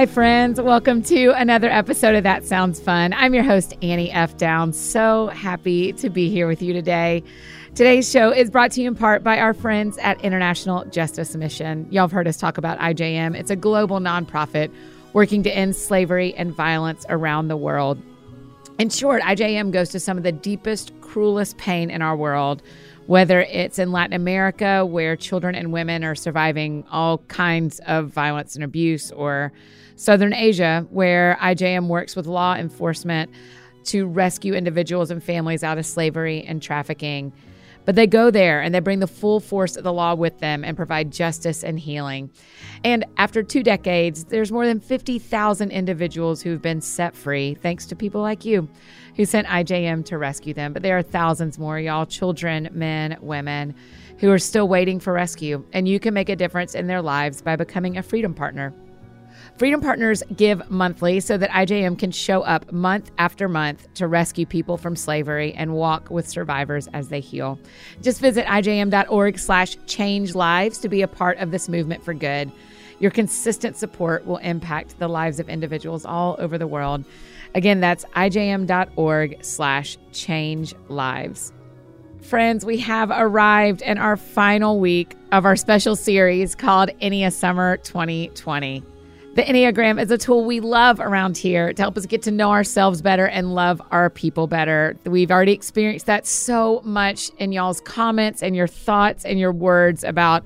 Hi, friends. Welcome to another episode of That Sounds Fun. I'm your host, Annie F. Downs. So happy to be here with you today. Today's show is brought to you in part by our friends at International Justice Mission. Y'all have heard us talk about IJM. It's a global nonprofit working to end slavery and violence around the world. In short, IJM goes to some of the deepest, cruelest pain in our world whether it's in Latin America, where children and women are surviving all kinds of violence and abuse, or Southern Asia, where IJM works with law enforcement to rescue individuals and families out of slavery and trafficking. But they go there and they bring the full force of the law with them and provide justice and healing. And after two decades, there's more than 50,000 individuals who've been set free thanks to people like you who sent IJM to rescue them. But there are thousands more, y'all children, men, women who are still waiting for rescue. And you can make a difference in their lives by becoming a Freedom Partner. Freedom Partners give monthly so that IJM can show up month after month to rescue people from slavery and walk with survivors as they heal. Just visit ijm.org slash change lives to be a part of this movement for good. Your consistent support will impact the lives of individuals all over the world. Again, that's ijm.org slash change lives. Friends, we have arrived in our final week of our special series called Ennea Summer 2020. The Enneagram is a tool we love around here to help us get to know ourselves better and love our people better. We've already experienced that so much in y'all's comments and your thoughts and your words about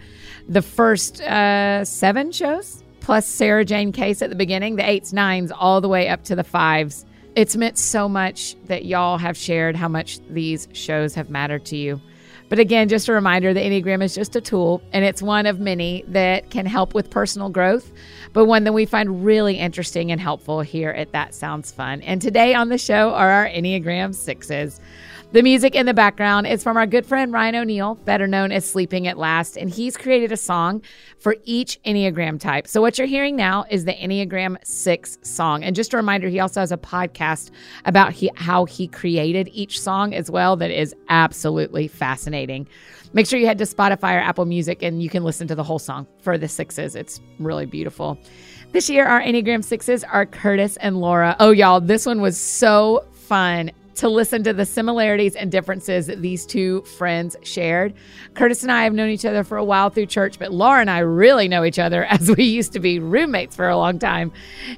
the first uh, seven shows plus Sarah Jane Case at the beginning, the eights, nines, all the way up to the fives. It's meant so much that y'all have shared how much these shows have mattered to you. But again, just a reminder the Enneagram is just a tool, and it's one of many that can help with personal growth, but one that we find really interesting and helpful here at That Sounds Fun. And today on the show are our Enneagram Sixes. The music in the background is from our good friend Ryan O'Neal, better known as Sleeping at Last, and he's created a song for each Enneagram type. So, what you're hearing now is the Enneagram 6 song. And just a reminder, he also has a podcast about he, how he created each song as well that is absolutely fascinating. Make sure you head to Spotify or Apple Music and you can listen to the whole song for the sixes. It's really beautiful. This year, our Enneagram sixes are Curtis and Laura. Oh, y'all, this one was so fun to listen to the similarities and differences that these two friends shared. Curtis and I have known each other for a while through church, but Laura and I really know each other as we used to be roommates for a long time.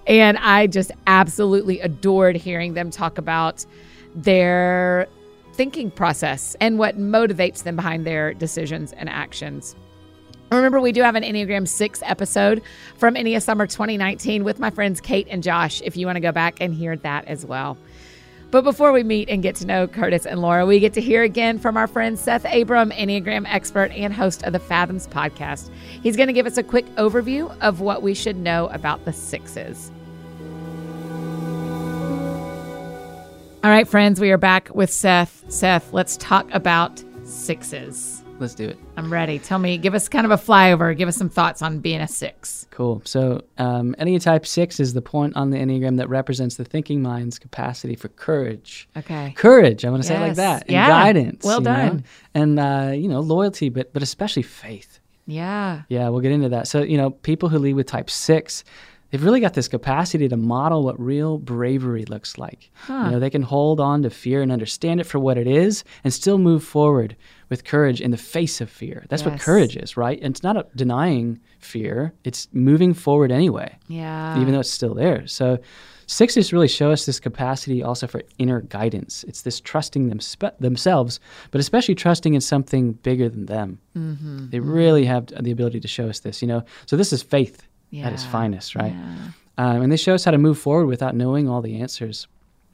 And I just absolutely adored hearing them talk about their thinking process and what motivates them behind their decisions and actions. Remember, we do have an Enneagram 6 episode from Ennea Summer 2019 with my friends Kate and Josh, if you want to go back and hear that as well. But before we meet and get to know Curtis and Laura, we get to hear again from our friend Seth Abram, Enneagram expert and host of the Fathoms podcast. He's going to give us a quick overview of what we should know about the sixes. All right, friends, we are back with Seth. Seth, let's talk about sixes. Let's do it. I'm ready. Tell me, give us kind of a flyover. Give us some thoughts on being a six. Cool. So, um, Enneatype six is the point on the Enneagram that represents the thinking mind's capacity for courage. Okay. Courage. I want to yes. say it like that. And yeah. guidance. Well done. Know? And, uh, you know, loyalty, but, but especially faith. Yeah. Yeah, we'll get into that. So, you know, people who lead with type six, they've really got this capacity to model what real bravery looks like. Huh. You know, they can hold on to fear and understand it for what it is and still move forward with courage in the face of fear. That's yes. what courage is, right? And it's not a, denying fear, it's moving forward anyway. Yeah. Even though it's still there. So sixes really show us this capacity also for inner guidance. It's this trusting them spe- themselves, but especially trusting in something bigger than them. Mm-hmm. They really have the ability to show us this, you know. So this is faith yeah. at its finest, right? Yeah. Um, and they show us how to move forward without knowing all the answers.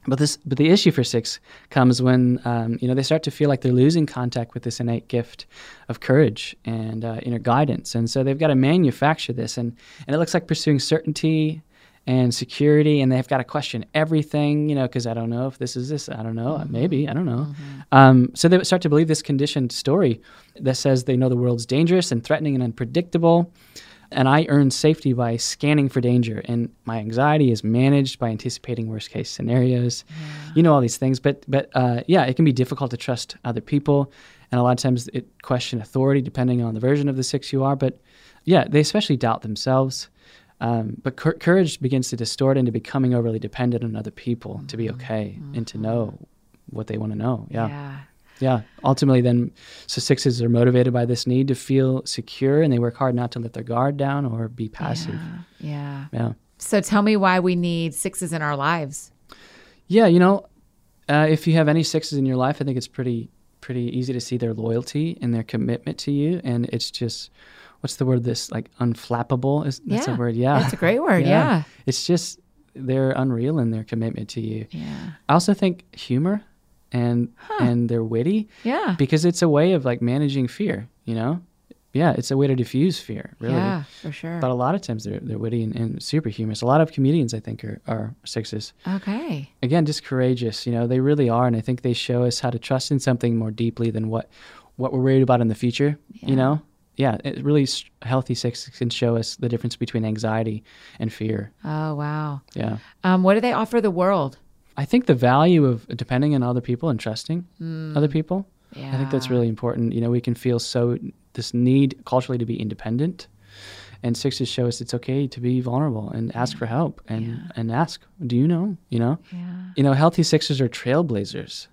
But this, but the issue for six comes when um, you know they start to feel like they're losing contact with this innate gift of courage and uh, inner guidance, and so they've got to manufacture this, and and it looks like pursuing certainty and security, and they've got to question everything, you know, because I don't know if this is this, I don't know, mm-hmm. maybe, I don't know. Mm-hmm. Um, so they start to believe this conditioned story that says they know the world's dangerous and threatening and unpredictable and I earn safety by scanning for danger. And my anxiety is managed by anticipating worst case scenarios. Yeah. You know all these things, but but uh, yeah, it can be difficult to trust other people, and a lot of times it question authority depending on the version of the six you are. But yeah, they especially doubt themselves. Um, but cour- courage begins to distort into becoming overly dependent on other people to be okay and to know what they want to know. Yeah. Yeah. Yeah. Ultimately, then, so sixes are motivated by this need to feel secure and they work hard not to let their guard down or be passive. Yeah. Yeah. So tell me why we need sixes in our lives. Yeah. You know, uh, if you have any sixes in your life, I think it's pretty, pretty easy to see their loyalty and their commitment to you. And it's just, what's the word? This like unflappable is that's Yeah. a word. Yeah. That's a great word. Yeah. It's just, they're unreal in their commitment to you. Yeah. I also think humor and and they're witty Yeah. because it's a way of like managing fear, you know? Yeah, it's a way to diffuse fear, really. Yeah, for sure. But a lot of times they're, they're witty and, and super humorous. A lot of comedians, I think, are, are sixes. okay. Again, just courageous. You know, they really are. And I think they show us how to trust in something more deeply than what, what we're worried about in the future, Yeah. you know? Yeah, it really s- a healthy six can show us the difference between anxiety and fear. Oh, wow. Yeah. Um, what do they offer the world? I think the value of depending on other people and trusting other people. Yeah. I think that's really important. You know, we can feel so this need culturally to be independent, and sixes show us it's okay to be vulnerable and ask for help and and ask, do you know? You know, Yeah. you know, healthy sixes are trailblazers.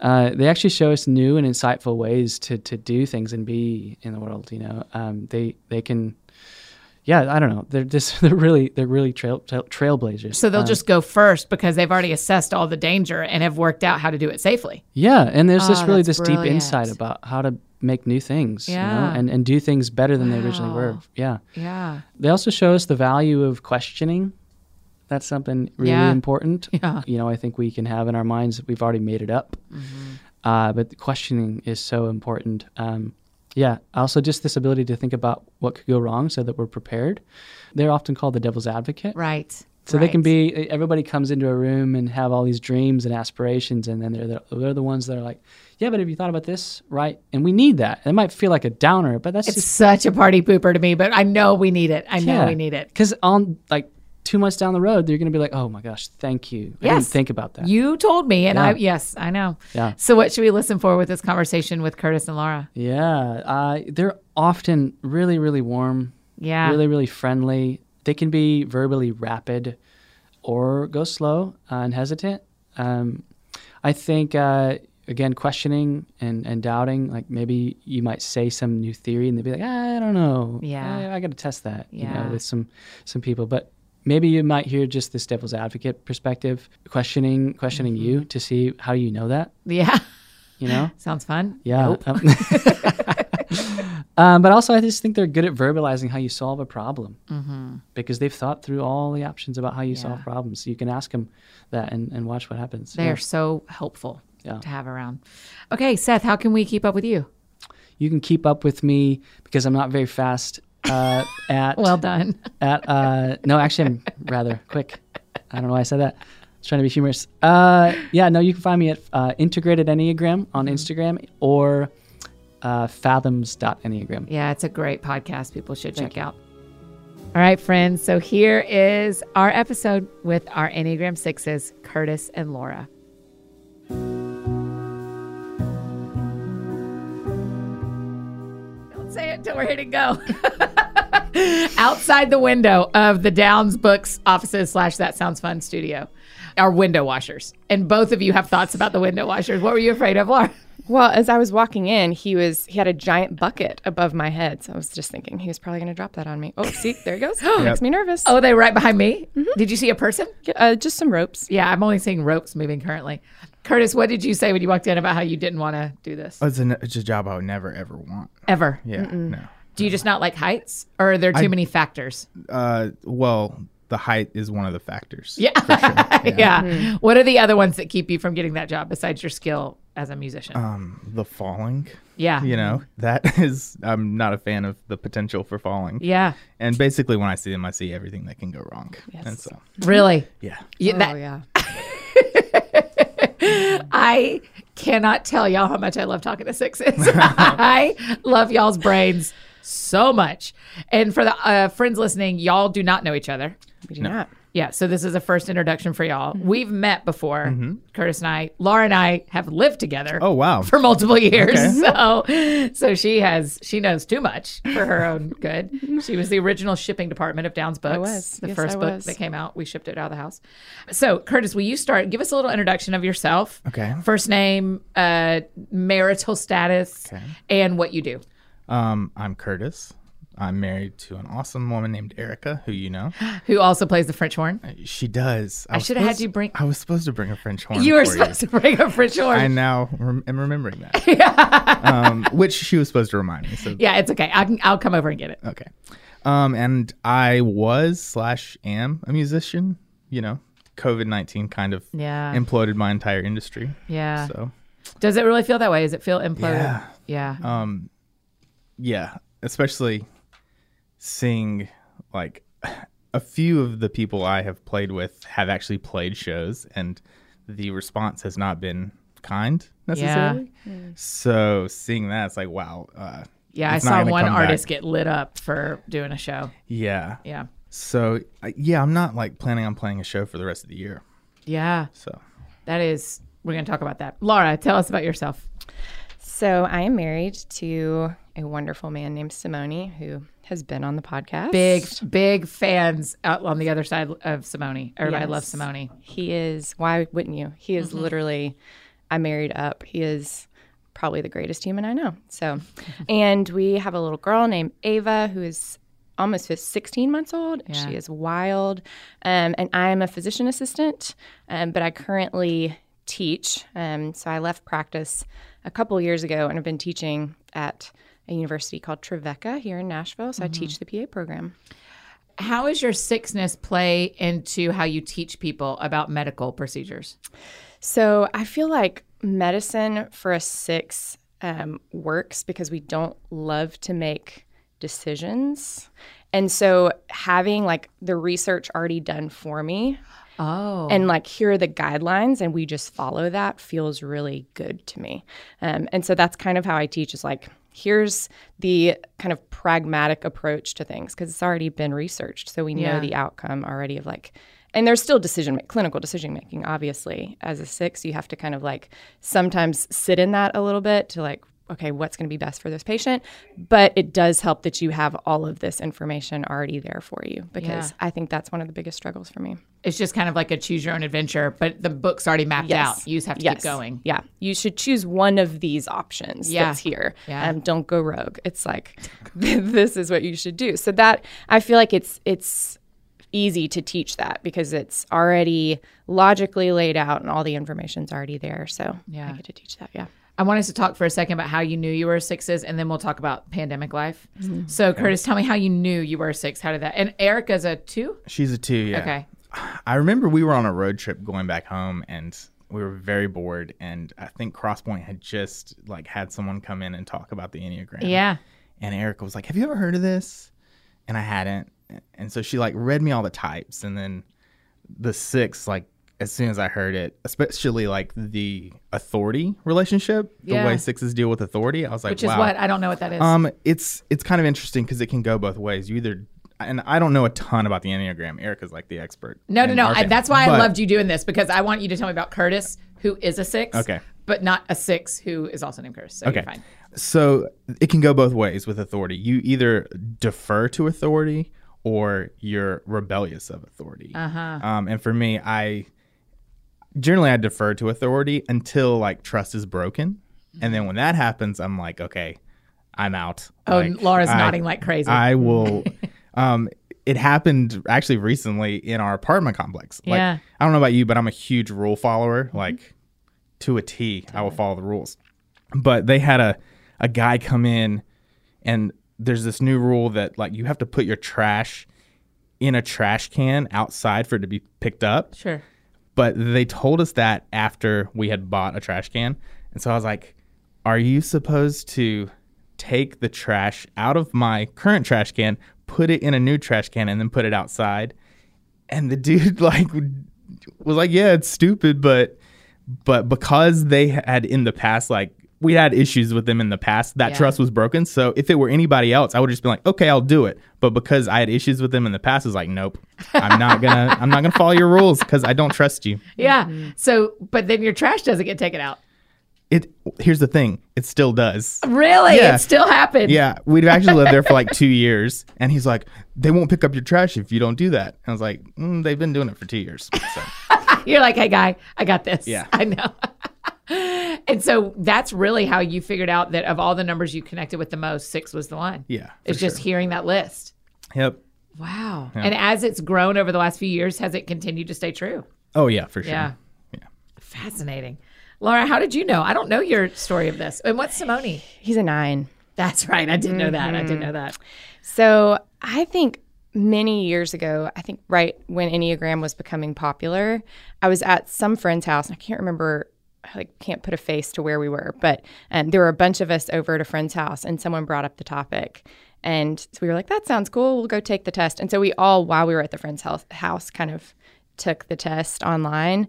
Uh, they actually show us new and insightful ways to to do things and be in the world. You know, um, they they can. Yeah, I don't know. They're just they're really they're really trail, trail trailblazers. So they'll Uh, just go first because they've already assessed all the danger and have worked out how to do it safely. Yeah, and there's Oh, this really this deep insight about how to make new things, you Yeah. know, and, and do things better than they originally were. Yeah. Yeah. They also show us the value of questioning. That's something really Yeah. important. Yeah. You know, I think we can have in our minds that we've already made it up. Mm-hmm. Uh, but questioning is so important. Um, yeah. Also, just this ability to think about what could go wrong so that we're prepared. They're often called the devil's advocate. Right. So they can be everybody comes into a room and have all these dreams and aspirations, and then they're the, they're the ones that are like, yeah, but have you thought about this, right? And we need that. It might feel like a downer, but that's It's just such a party pooper to me, but I know we need it. I know we need it. Because on like two months down the road, you're gonna be like, oh my gosh, thank you. I didn't Yes. think about that. You told me, and Yeah. I yes, I know. Yeah. So what should we listen for with this conversation with Curtis and Laura? yeah, uh, they're often really, really warm, Yeah. really, really friendly. They can be verbally rapid or go slow and hesitant. Um, I think, uh, again, questioning and, and doubting, like maybe you might say some new theory and they'd be like, I don't know. Yeah. I, I got to test that, you Yeah. know, with some, some people. But maybe you might hear just this devil's advocate perspective, questioning, questioning Mm-hmm. you to see how you know that, Yeah. you know? Sounds fun. Yeah. Nope. Um, um, but also, I just think they're good at verbalizing how you solve a problem because they've thought through all the options about how you solve Mm-hmm. Problems. So you can ask them that and, and watch what happens. They Yeah. are so helpful Yeah. to have around. Okay, Seth, how can we keep up with you? You can keep up with me because I'm not very fast uh, at Well done. at uh, no, actually, I'm rather quick. I don't know why I said that. I was trying to be humorous. Uh, yeah, no, you can find me at uh, Integrated Enneagram on Mm-hmm. Instagram or uh, fathoms.enneagram. Yeah, it's a great podcast. People should check out. All right, friends. So here is our episode with our Enneagram Sixes, Curtis and Laura. Don't say it until we're hitting go. Outside the window of the Downs Books offices slash That Sounds Fun studio are window washers. And both of you have thoughts about the window washers. What were you afraid of, Laura? Well, as I was walking in, he was he had a giant bucket above my head. So I was just thinking he was probably going to drop that on me. Oh, see, there he goes. Oh, Makes me nervous. Oh, they right behind me. Did you see a person? Uh, just some ropes. Yeah, I'm only seeing ropes moving currently. Curtis, what did you say when you walked in about how you didn't want to do this It's a, it's a job I would never ever want. ever? Yeah, no. Do you just not like heights, or are there too many factors? Uh, well, the height is one of the factors. Yeah, yeah. What are the other ones that keep you from getting that job besides your skill as a musician? Um, the falling. yeah, You know, that is. I'm not a fan of the potential for falling. yeah, And basically, when I see them, I see everything that can go wrong. And so, really. yeah. Yeah, oh that, yeah. I cannot tell y'all how much I love talking to sixes. I love y'all's brains so much. And for the uh, friends listening, y'all do not know each other. We do not. Yeah, so this is a first introduction for y'all. Mm-hmm. We've met before, Curtis and I. Laura and I have lived together. Oh wow. for multiple years. Okay. So so she has she knows too much for her own good. She was the original shipping department of Downs Books. was. The Yes, first I book was. that came out. We shipped it out of the house. So Curtis, will you start? Give us a little introduction of yourself. Okay. First name, uh, marital status, Okay. and what you do. Um, I'm Curtis. I'm married to an awesome woman named Erica, who you know. Who also plays the French horn. She does. I was should have had you bring- I was supposed to bring a French horn. You were supposed to bring a French horn. I now rem- am remembering that. um, which she was supposed to remind me. So yeah, it's okay. I can, I'll come over and get it. okay. Um, and I was slash am a musician. You know, COVID nineteen kind of Yeah. imploded my entire industry. Yeah. So Does it really feel that way? Does it feel imploded? Yeah. Yeah. um, yeah, especially seeing like a few of the people I have played with have actually played shows, and the response has not been kind necessarily. So seeing that, it's like wow. Uh, Yeah, I not saw one artist back. get lit up for doing a show. Yeah. Yeah. So yeah, I'm not like planning on playing a show for the rest of the year. Yeah. So That is, we're going to talk about that. Laura, tell us about yourself. So I am married to a wonderful man named Simone who has been on the podcast. Big, big fans out on the other side of Simone. Everybody Yes. loves Simone. He is. Why wouldn't you? He Mm-hmm. is literally. I married up. He is probably the greatest human I know. So, and we have a little girl named Ava who is almost 16 months old. Yeah. She is wild. Um, and I am a physician assistant, um, but I currently teach. Um, so I left practice a couple years ago and I've been teaching at a university called Trevecca here in Nashville. So I teach the PA program. How does your sixness play into how you teach people about medical procedures? So I feel like medicine for a six um, works because we don't love to make decisions. And so having like the research already done for me Oh. and like here are the guidelines and we just follow that feels really good to me. Um, and so that's kind of how I teach is like, here's the kind of pragmatic approach to things because it's already been researched. So we know Yeah. the outcome already of like, and there's still decision clinical decision making obviously as a six you have to kind of like sometimes sit in that a little bit to like okay what's going to be best for this patient but it does help that you have all of this information already there for you because Yeah. i think that's one of the biggest struggles for me it's just kind of like a choose your own adventure, but the book's already mapped out. You just have to keep going. Yeah. You should choose one of these options Yeah. that's here. Yeah. Um, don't go rogue. It's like this is what you should do. So that I feel like it's it's easy to teach that because it's already logically laid out and all the information's already there. So Yeah. I get to teach that. Yeah. I want us to talk for a second about how you knew you were sixes, and then we'll talk about pandemic life. So, Curtis, tell me how you knew you were a six. How did that? And Erica's a two. she's a two. Yeah. Okay. I remember we were on a road trip going back home and we were very bored and I think Crosspoint had just like had someone come in and talk about the Enneagram. Yeah. And Erica was like, "Have you ever heard of this?" And I hadn't. And so she like read me all the types and then the 6 like as soon as I heard it, especially like the authority relationship, the Yeah. way sixes deal with authority, I was like, Which wow. is what I don't know what that is. Um, it's it's kind of interesting because it can go both ways. You either and I don't know a ton about the Enneagram. Erica's like the expert. no, no, no. I, that's why I loved you doing this because I want you to tell me about Curtis, who is a six. Okay. But not a six who is also named Curtis. So Okay. fine. So it can go both ways with authority. You either defer to authority or you're rebellious of authority. Uh-huh. Um, and for me, I generally I defer to authority until like trust is broken, and then when that happens, I'm like, okay, I'm out. Oh, Like, Laura's I- nodding like crazy. I will. Um, it happened actually recently in our apartment complex. Like, Yeah. I don't know about you, but I'm a huge rule follower. Like to a T, I will follow the rules. But they had a a guy come in, and there's this new rule that like you have to put your trash in a trash can outside for it to be picked up. sure. But they told us that after we had bought a trash can. And so I was like, are you supposed to take the trash out of my current trash can, put it in a new trash can, and then put it outside? And the dude like was like, yeah, it's stupid, but but because they had in the past like we had issues with them in the past. That Yeah. trust was broken. So if it were anybody else, I would just be like, okay, I'll do it. But because I had issues with them in the past, is like, nope, I'm not gonna, I'm not gonna follow your rules because I don't trust you. Yeah. Mm-hmm. So, but then your trash doesn't get taken out. It. Here's the thing, it still does. Really? Yeah. It still happened. Yeah, we've actually lived there for like two years, and he's like, they won't pick up your trash if you don't do that. And I was like, mm, they've been doing it for two years. So You're like, hey, guy, I got this. Yeah. I know. and so that's really how you figured out that of all the numbers you connected with the most, six was the one. yeah, It's just sure. hearing that list. yep. Wow. And as it's grown over the last few years, has it continued to stay true? Oh yeah, for sure. Yeah. Yeah. Fascinating. Laura, how did you know? I don't know your story of this. And what's Simone? He's a nine. That's right. I didn't know that. I didn't know that. So I think many years ago, I think right when Enneagram was becoming popular, I was at some friend's house. And I can't remember, I like, can't put a face to where we were, but um, there were a bunch of us over at a friend's house, and someone brought up the topic. And so we were like, that sounds cool. We'll go take the test. And so we all, while we were at the friend's house, house kind of took the test online.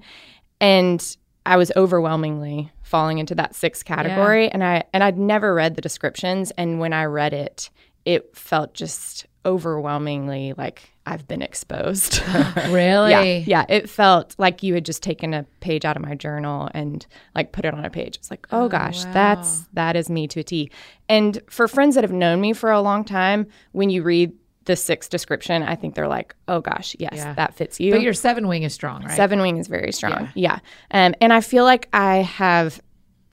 And I was overwhelmingly falling into that sixth category. And I and I'd never read the descriptions. And when I read it, it felt just overwhelmingly like I've been exposed. Really? yeah. Yeah. It felt like you had just taken a page out of my journal and like put it on a page. It's like, oh, oh gosh, that's that is me to a T. And for friends that have known me for a long time, when you read the six description, I think they're like, oh gosh, yes, Yeah. that fits you. But your seven wing is strong, right? Seven wing is very strong. Yeah. Um, and I feel like I have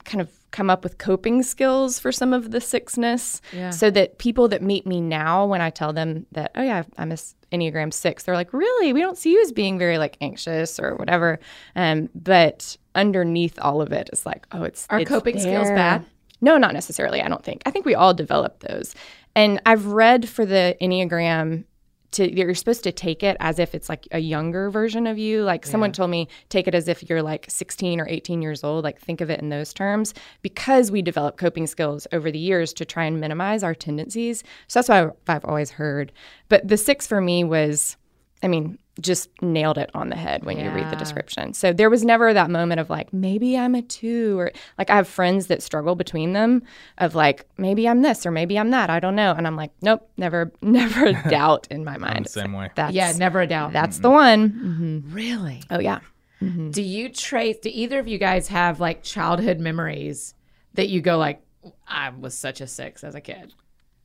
kind of come up with coping skills for some of the sixness Yeah. so that people that meet me now, when I tell them that, oh, yeah, I'm a Enneagram six, they're like, really? We don't see you as being very like anxious or whatever. Um, but underneath all of it is like, oh, it's. Are it's coping skills bad? No, not necessarily. I don't think. I think we all develop those. And I've read for the Enneagram to you're supposed to take it as if it's like a younger version of you. Like someone told me, take it as if you're like 16 or 18 years old. Like think of it in those terms because we develop coping skills over the years to try and minimize our tendencies. So that's what I've always heard. But the six for me was, I mean, just nailed it on the head when you read the description. So there was never that moment of like, maybe I'm a two, or like I have friends that struggle between them of like, maybe I'm this or maybe I'm that. I don't know. And I'm like, nope, never, never a doubt in my mind. the same like, way. That's, yeah, never a doubt. That's the one. Mm-hmm. really. Oh, yeah. Mm-hmm. Mm-hmm. Do you trace? Do either of you guys have like childhood memories that you go like, I was such a six as a kid?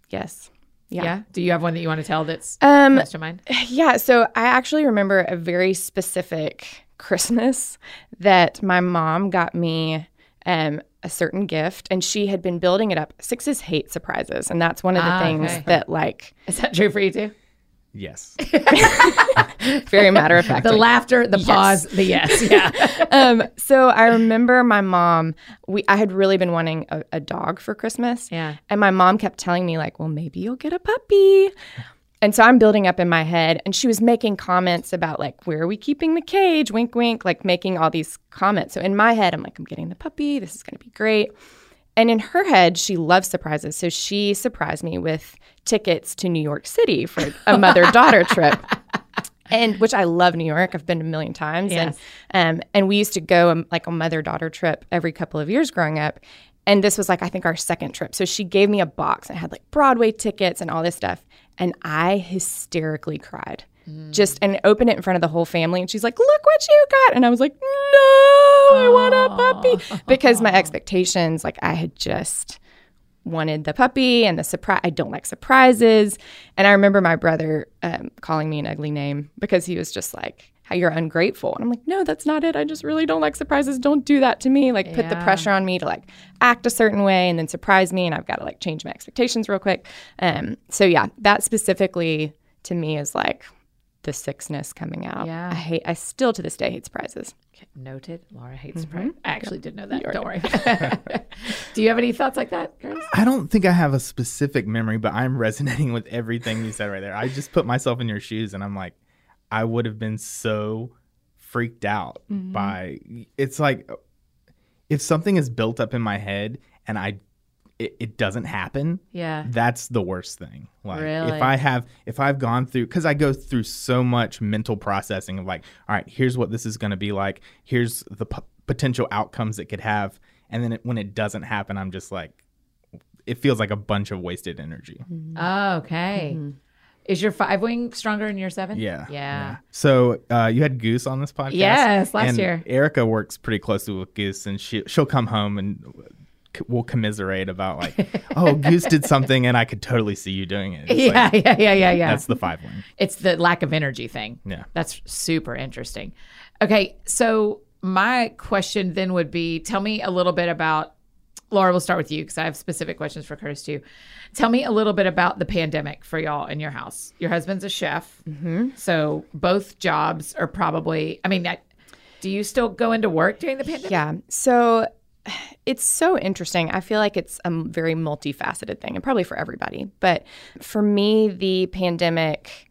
Yes. Yeah. Yeah. Do you have one that you want to tell that's Um, comes to mind? Yeah, so I actually remember a very specific Christmas that my mom got me um, a certain gift, and she had been building it up. Sixes hate surprises, and that's one of the Ah, things okay. that, like, Is that true for you too? Yes. very matter of fact. The laughter, the pause, the yes. Yeah. um, so I remember my mom. We I had really been wanting a, a dog for Christmas. Yeah. And my mom kept telling me like, "Well, maybe you'll get a puppy." And so I'm building up in my head, and she was making comments about like, "Where are we keeping the cage?" Wink, wink, like making all these comments. So in my head, I'm like, "I'm getting the puppy. This is going to be great." And in her head, she loves surprises. So she surprised me with tickets to New York City for a mother daughter trip. And which I love New York. I've been a million times. Yes. And um, and we used to go um, like a mother daughter trip every couple of years growing up. And this was like I think our second trip. So she gave me a box and had like Broadway tickets and all this stuff. And I hysterically cried. Just and opened it in front of the whole family. And she's like, "Look what you got!" And I was like, "No, I want a puppy," because my expectations, like I had just wanted the puppy and the surprise. I don't like surprises. And I remember my brother um, calling me an ugly name because he was just like, how you're ungrateful. And I'm like, no, that's not it. I just really don't like surprises. Don't do that to me. Like put the pressure on me to like act a certain way and then surprise me. And I've got to like change my expectations real quick. Um, so yeah, that specifically to me is like the sixness coming out. Yeah. I hate, I still to this day hate surprises. Noted. Laura hates Mm-hmm. surprise. I actually did know that. Don't worry. Do you have any thoughts like that, Curtis? I don't think I have a specific memory, but I'm resonating with everything you said right there. I just put myself in your shoes and I'm like, I would have been so freaked out by it's like if something is built up in my head and I it, it doesn't happen, Yeah. that's the worst thing. Like Really? if I have if I've gone through cuz I go through so much mental processing of like, all right, here's what this is going to be like. Here's the p- potential outcomes it could have. and then it, when it doesn't happen, I'm just like, it feels like a bunch of wasted energy. Oh, okay. Is your five wing stronger than your seven? Yeah. Yeah. So uh, you had Goose on this podcast. Yes, last and year. Erica works pretty closely with Goose, and she she'll come home and c- we'll commiserate about like, oh, Goose did something, and I could totally see you doing it. It's Yeah, like, yeah, yeah, yeah, yeah. That's the five one. it's the lack of energy thing. Yeah. That's super interesting. Okay, so my question then would be tell me a little bit about Laura, we'll start with you because I have specific questions for Curtis too. Tell me a little bit about the pandemic for y'all in your house. Your husband's a chef. Mm-hmm. So both jobs are probably, I mean, I, do you still go into work during the pandemic? Yeah. So it's so interesting. I feel like it's a very multifaceted thing and probably for everybody. But for me, the pandemic,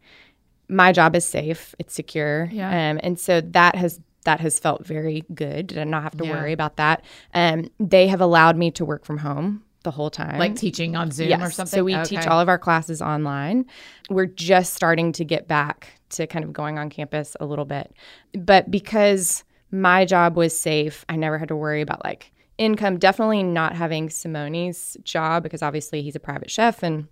my job is safe, it's secure. Yeah. Um, and so that has that has felt very good to not have to Yeah. worry about that. Um, they have allowed me to work from home the whole time. Like teaching on Zoom Yes. or something? So we Okay. teach all of our classes online. We're just starting to get back to kind of going on campus a little bit. But because my job was safe, I never had to worry about like income. Definitely not having Simone's job because obviously he's a private chef and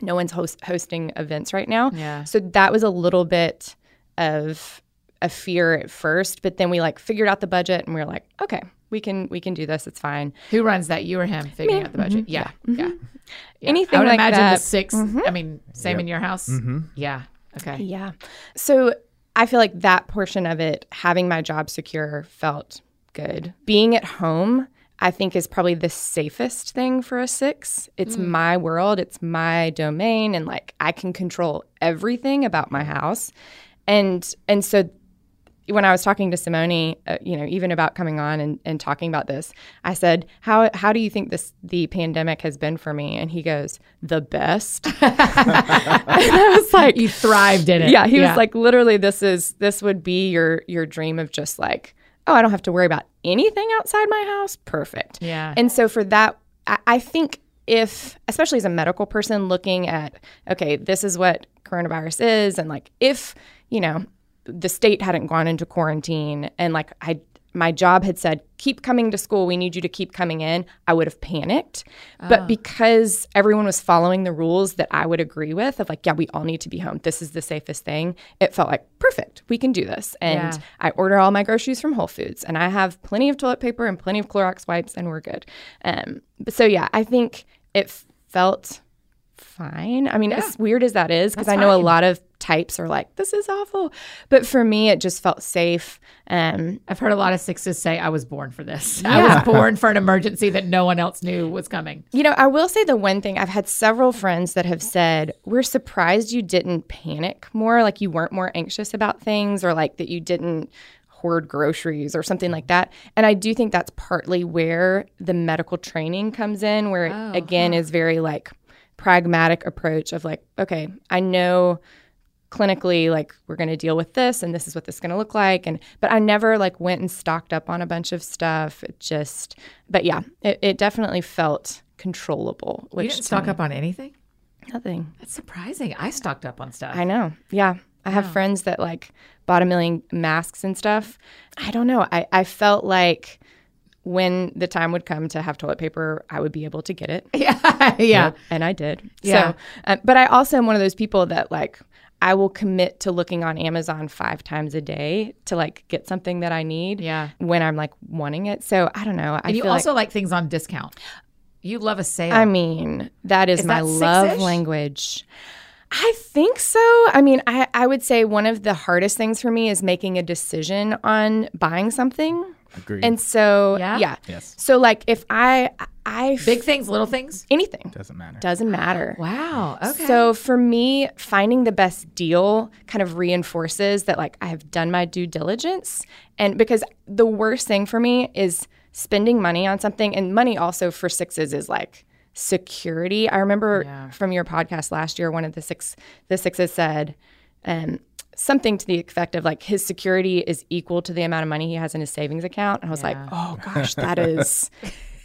no one's host- hosting events right now. Yeah. So that was a little bit of a fear at first, but then we like figured out the budget and we were like, okay, we can we can do this. It's fine. Who runs that? You or him figuring out the budget? Mm-hmm. Yeah. Yeah. Mm-hmm. Yeah. Anything I would like imagine that. the 6 I mm-hmm. mean, same in your house? Yeah. Okay. Yeah. So I feel like that portion of it, having my job secure, felt good. Being at home, I think, is probably the safest thing for a six. It's my world, it's my domain, and like I can control everything about my house. And and so when I was talking to Simone, uh, you know, even about coming on and, and talking about this, I said, "How how do you think this the pandemic has been for me?" And he goes, "The best." and I was like, You thrived in it. yeah, he was like, literally, this is this would be your your dream of just like, oh, I don't have to worry about anything outside my house. Perfect. Yeah. And so for that, I, I think if, especially as a medical person, looking at okay, this is what coronavirus is, and like if you know the state hadn't gone into quarantine and like I my job had said keep coming to school. We need you to keep coming in i would have panicked. But because everyone was following the rules that i would agree with of like yeah we all need to be home. This is the safest thing it felt like perfect. We can do this. And Yeah. i order all my groceries from whole foods and i have plenty of toilet paper and plenty of clorox wipes and we're good. Um, but so yeah i think it felt fine. I mean as weird as that is because i know a lot of types are like this is awful but for me it just felt safe um, I've heard a lot of sixes say, I was born for this. I was born for an emergency that no one else knew was coming. You know, I will say the one thing I've had several friends that have said, We're surprised you didn't panic more, like you weren't more anxious about things, or like that you didn't hoard groceries or something like that. And I do think that's partly where the medical training comes in, where it again is very like pragmatic approach of like, okay, I know clinically like we're going to deal with this and this is what this is going to look like and but i never like went and stocked up on a bunch of stuff it just but yeah it, it definitely felt controllable You didn't stock up on anything? nothing That's surprising. I stocked up on stuff. i know yeah i have friends that like bought a million masks and stuff i don't know i, I felt like when the time would come to have toilet paper i would be able to get it yeah. yeah. and I did. Yeah. So, uh, but I also am one of those people that like I will commit to looking on Amazon five times a day to like get something that I need. Yeah. When I'm like wanting it. So I don't know. I And you also like, like things on discount. You love a sale. I mean, that is, Is my that love language. I think so. I mean, I, I would say one of the hardest things for me is making a decision on buying something. Agreed. And so, Yeah? yeah. Yes. So, like, if I, I, Big things, little things. anything Doesn't matter. doesn't matter. Wow. Okay. So for me, finding the best deal kind of reinforces that like I have done my due diligence. And because the worst thing for me is spending money on something and money also for sixes is like security. I remember Yeah. from your podcast last year, one of the six the sixes said um, something to the effect of like his security is equal to the amount of money he has in his savings account. And I was like, oh gosh, that is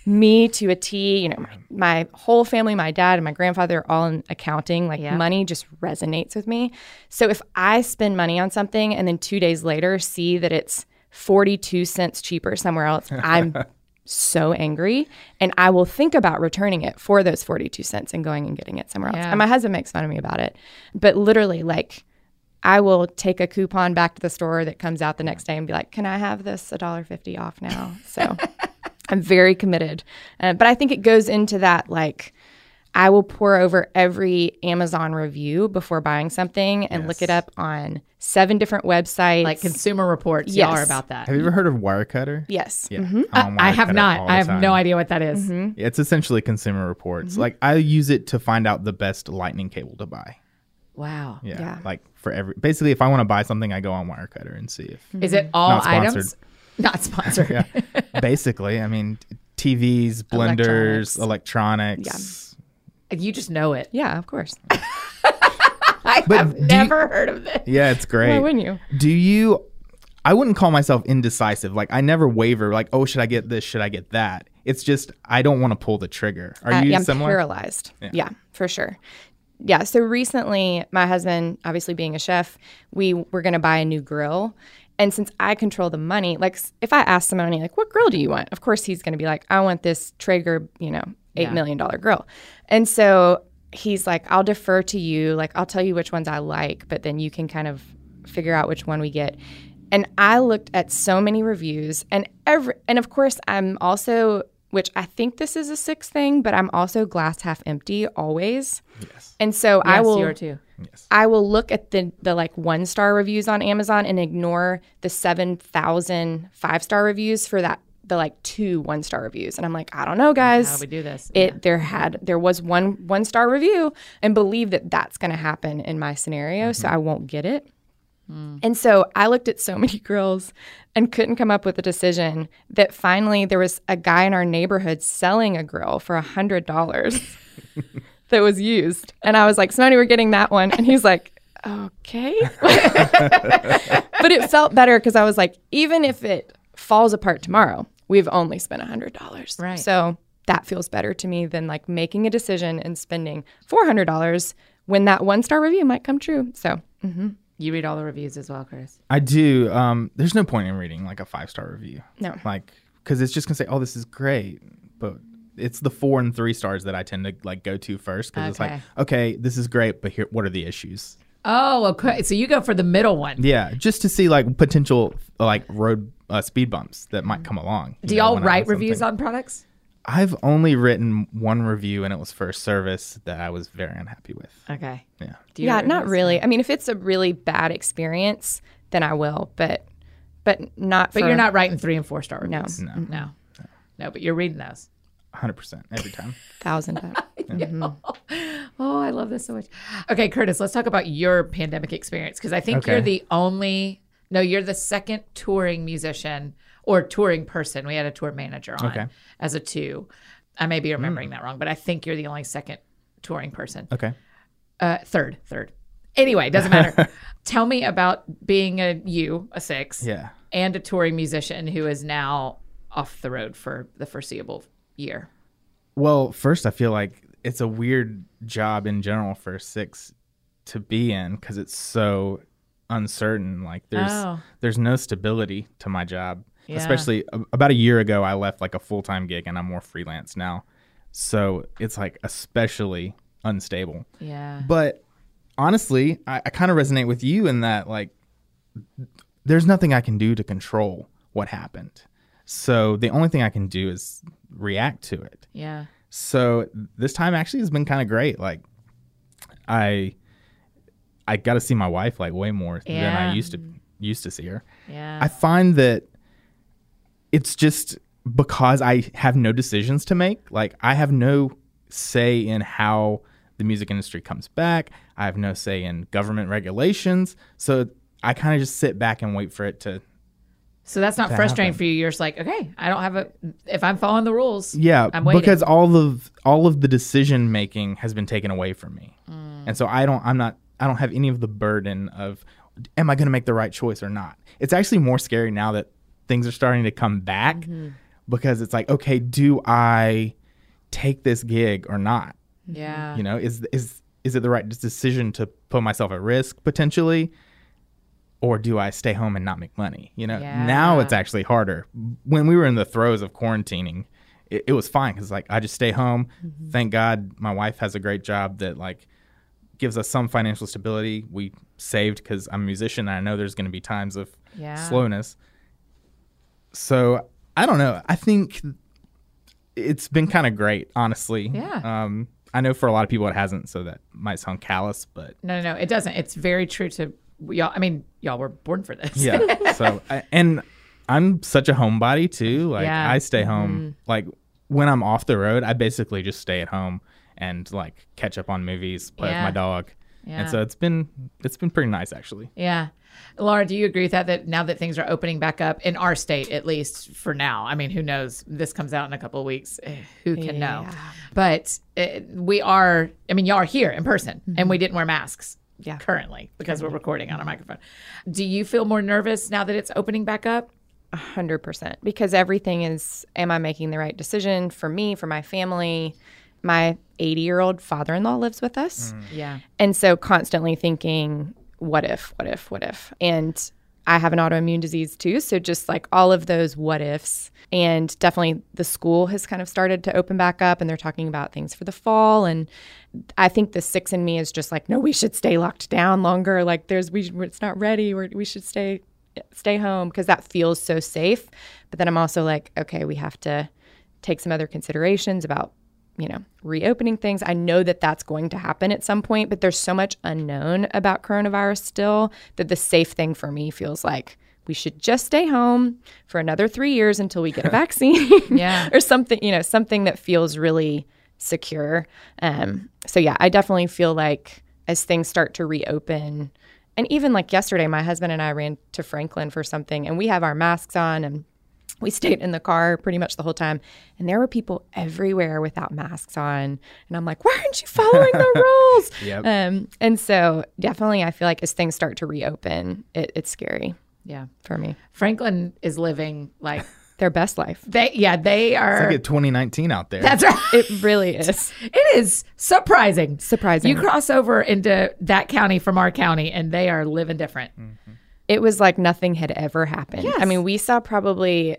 me to a T. You know, my, my whole family, my dad and my grandfather are all in accounting. Like Yeah. money just resonates with me. So if I spend money on something and then two days later see that it's 42 cents cheaper somewhere else, I'm so angry and I will think about returning it for those 42 cents and going and getting it somewhere else. Yeah. And my husband makes fun of me about it. But literally, like, I will take a coupon back to the store that comes out the next day and be like, "Can I have this $1.50 off now?" So I'm very committed. Uh, but I think it goes into that like I will pour over every Amazon review before buying something and look it up on seven different websites. Like Consumer Reports, y'all are Yes. about that. Have you ever heard of Wirecutter? yes. Yeah, Mhm. I'm I have not. I have time. no idea what that is. Mm-hmm. It's essentially Consumer Reports. Like I use it to find out the best lightning cable to buy. Wow. Yeah, Yeah. like for every basically, if I want to buy something, I go on Wirecutter and see if. Is it all Not sponsored. items? Not sponsored. yeah, basically, I mean, TVs, blenders, electronics. Yeah, You just know it. Yeah, of course. I But have do you- never heard of this. Yeah, it's great. Why wouldn't you? Do you? I wouldn't call myself indecisive. Like I never waver. Like oh, should I get this? Should I get that? It's just I don't want to pull the trigger. Are Uh, you yeah, I'm similar? paralyzed. Yeah. for sure. Yeah. So recently, my husband, obviously being a chef, we were going to buy a new grill. And since I control the money, like if I ask Simone, like, what grill do you want? Of course, he's going to be like, I want this Traeger, you know, eight million dollar grill. And so he's like, I'll defer to you. Like, I'll tell you which ones I like, but then you can kind of figure out which one we get. And I looked at so many reviews, and every, and of course, I'm also, which I think this is a six thing, but I'm also glass half empty always. Yes. And so I will, you are too. I will look at the the like one star reviews on Amazon and ignore the 7,000 five star reviews for that the like two one star reviews. And I'm like, I don't know, guys. How do we do this? It there had there was one one star review and believe that that's going to happen in my scenario, mm-hmm. so I won't get it. And so I looked at so many grills and couldn't come up with a decision that finally there was a guy in our neighborhood selling a grill for a hundred dollars that was used. And I was like, Sonny, we're getting that one. And he's like, okay. but it felt better because I was like, even if it falls apart tomorrow, we've only spent a hundred dollars. Right. So that feels better to me than like making a decision and spending four hundred dollars when that one star review might come true. So mm-hmm. You read all the reviews as well, Chris. I do. Um, there's no point in reading like a five star review. No. Like, because it's just gonna say, "Oh, this is great," but it's the four and three stars that I tend to like go to first because it's like, Okay. okay, this is great, but here, what are the issues? Oh, okay. So you go for the middle one. Yeah, just to see like potential like road uh, speed bumps that might come along. you Do y'all write reviews on products? I've only written one review, and it was for a service that I was very unhappy with. Okay. Yeah. Do you yeah, not reviews? really. I mean, if it's a really bad experience, then I will. But but not. But for, you're not writing three and four star No. reviews. No. No. No, but you're reading those. 100% every time. thousand times. Oh, I love this so much. Okay, Curtis, let's talk about your pandemic experience because I think Okay. you're the only, no, you're the second touring musician or touring person. We had a tour manager on Okay. as a two. I may be remembering that wrong, but I think you're the only second touring person. Okay. Uh, third, third. Anyway, doesn't matter. Tell me about being a you, a six, Yeah. and a touring musician who is now off the road for the foreseeable year. Well, first, I feel like it's a weird job in general for a six to be in because it's so uncertain. Like there's Oh. there's no stability to my job. Yeah. Especially a- about a year ago, I left like a full time gig and I'm more freelance now. So it's like especially unstable. Yeah. But honestly, I, I kind of resonate with you in that like there's nothing I can do to control what happened. So the only thing I can do is react to it. Yeah. So this time actually has been kind of great. Like I I got to see my wife like way more than I used to used to see her. Yeah. I find that it's just because I have no decisions to make. Like I have no say in how the music industry comes back. I have no say in government regulations. So I kind of just sit back and wait for it to So that's not frustrating happen. for you. You're just like, okay, I don't have a. If I'm following the rules, Yeah, I'm waiting. because all of all of the decision making has been taken away from me, Mm. and so I don't. I'm not. I don't have any of the burden of, am I going to make the right choice or not? It's actually more scary now that things are starting to come back, Mm-hmm. because it's like, okay, do I take this gig or not? yeah, You know, is is is it the right decision to put myself at risk potentially? or do I stay home and not make money? You know, Yeah. now it's actually harder. When we were in the throes of quarantining, it, it was fine because like I just stay home. Thank God my wife has a great job that like gives us some financial stability. We saved because I'm a musician and I know there's going to be times of Yeah. slowness. So I don't know. I think it's been kind of great, honestly. Yeah. Um, I know for a lot of people it hasn't, so that might sound callous, but No, no, no. It doesn't. It's very true to y'all. I mean, y'all were born for this. yeah. so I, and I'm such a homebody too. Like Yeah. I stay home. Like when I'm off the road, I basically just stay at home and like catch up on movies, play Yeah. with my dog. Yeah. And so it's been it's been pretty nice actually. Yeah. Laura, do you agree with that? That now that things are opening back up in our state, at least for now, I mean, who knows? This comes out in a couple of weeks. Eh, Who can know? But uh, we are, I mean, y'all are here in person and we didn't wear masks Yeah. currently because we're recording on a microphone. Do you feel more nervous now that it's opening back up? hundred percent because everything is am I making the right decision for me, for my family? My 80 year old father in law lives with us. Yeah. And so constantly thinking, what if, what if, what if? And I have an autoimmune disease too. So just like all of those what ifs. And definitely the school has kind of started to open back up and they're talking about things for the fall. And I think the six in me is just like, no, we should stay locked down longer. Like there's, we, it's not ready. We're, we should stay, stay home because that feels so safe. But then I'm also like, okay, we have to take some other considerations about you know, reopening things. I know that that's going to happen at some point, but there's so much unknown about coronavirus still that the safe thing for me feels like we should just stay home for another three years until we get a vaccine. Yeah. or something, you know, something that feels really secure. Um, so, yeah, I definitely feel like as things start to reopen, and even like yesterday, my husband and I ran to Franklin for something, and we have our masks on and we stayed in the car pretty much the whole time and there were people everywhere without masks on and i'm like why aren't you following the rules Yep. um, and so definitely i feel like as things start to reopen it, it's scary Yeah. for me Franklin is living like their best life they, yeah, they are. It's like a 2019 out there. that's right. it really is It is surprising. surprising You cross over into that county from our county, and they are living different. it was like nothing had ever happened Yes. i mean we saw probably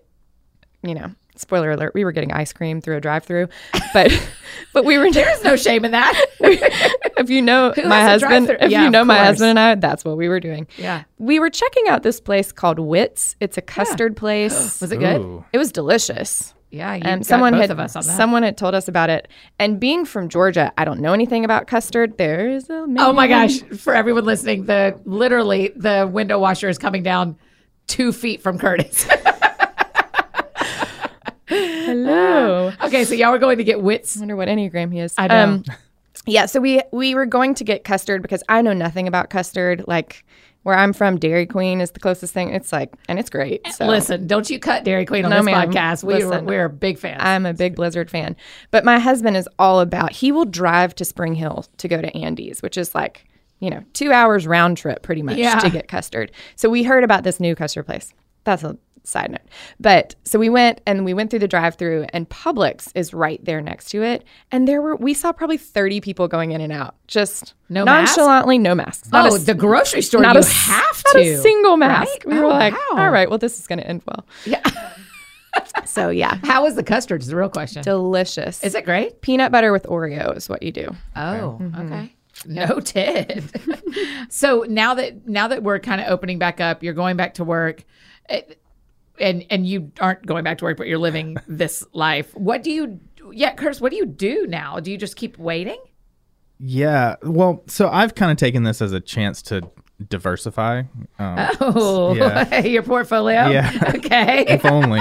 you know spoiler alert we were getting ice cream through a drive-through but but we were There's no shame in that. if you know my husband, if Yeah, you know my husband and I, that's what we were doing. Yeah. We were checking out this place called Whit's. It's a custard place. Was it good? Ooh. it was delicious. Yeah, you got someone both had of us on that. someone had told us about it. And being from Georgia, I don't know anything about custard. There is a oh my gosh! For everyone listening, the literally the window washer is coming down two feet from Curtis. Hello. Ah. okay, so y'all were going to get Whit's. I wonder what enneagram he is. I know. Um, yeah, so we we were going to get custard because I know nothing about custard. Like where I'm from, Dairy Queen is the closest thing. It's like, and it's great. Eh, so. Listen, don't you cut Dairy Queen on No, this ma'am. podcast. We Listen. we're a big fans. I'm a big Blizzard fan. But my husband is all about, he will drive to Spring Hill to go to Andy's, which is like, you know, two hours round trip pretty much Yeah. to get custard. So we heard about this new custard place. That's a side note. But so we went and we went through the drive through and Publix is right there next to it. And there were, we saw probably 30 people going in and out, just No mask? nonchalantly, no masks. Not oh, a, the grocery store. not you a, s- have not a single mask. right? We were Oh, like, wow. all right, well, this is going to end well. Yeah. So yeah, How was the custard? Is the real question. delicious. Is it great? peanut butter with Oreo is what you do. Oh, okay. Noted. so now that now that we're kind of opening back up, you're going back to work, eh, and and you aren't going back to work, but you're living this life. What do you? Yeah, Curtis. What do you do now? Do you just keep waiting? Yeah. Well, so I've kind of taken this as a chance to diversify. Um, Oh, Yeah. your portfolio. Yeah. Okay. if only.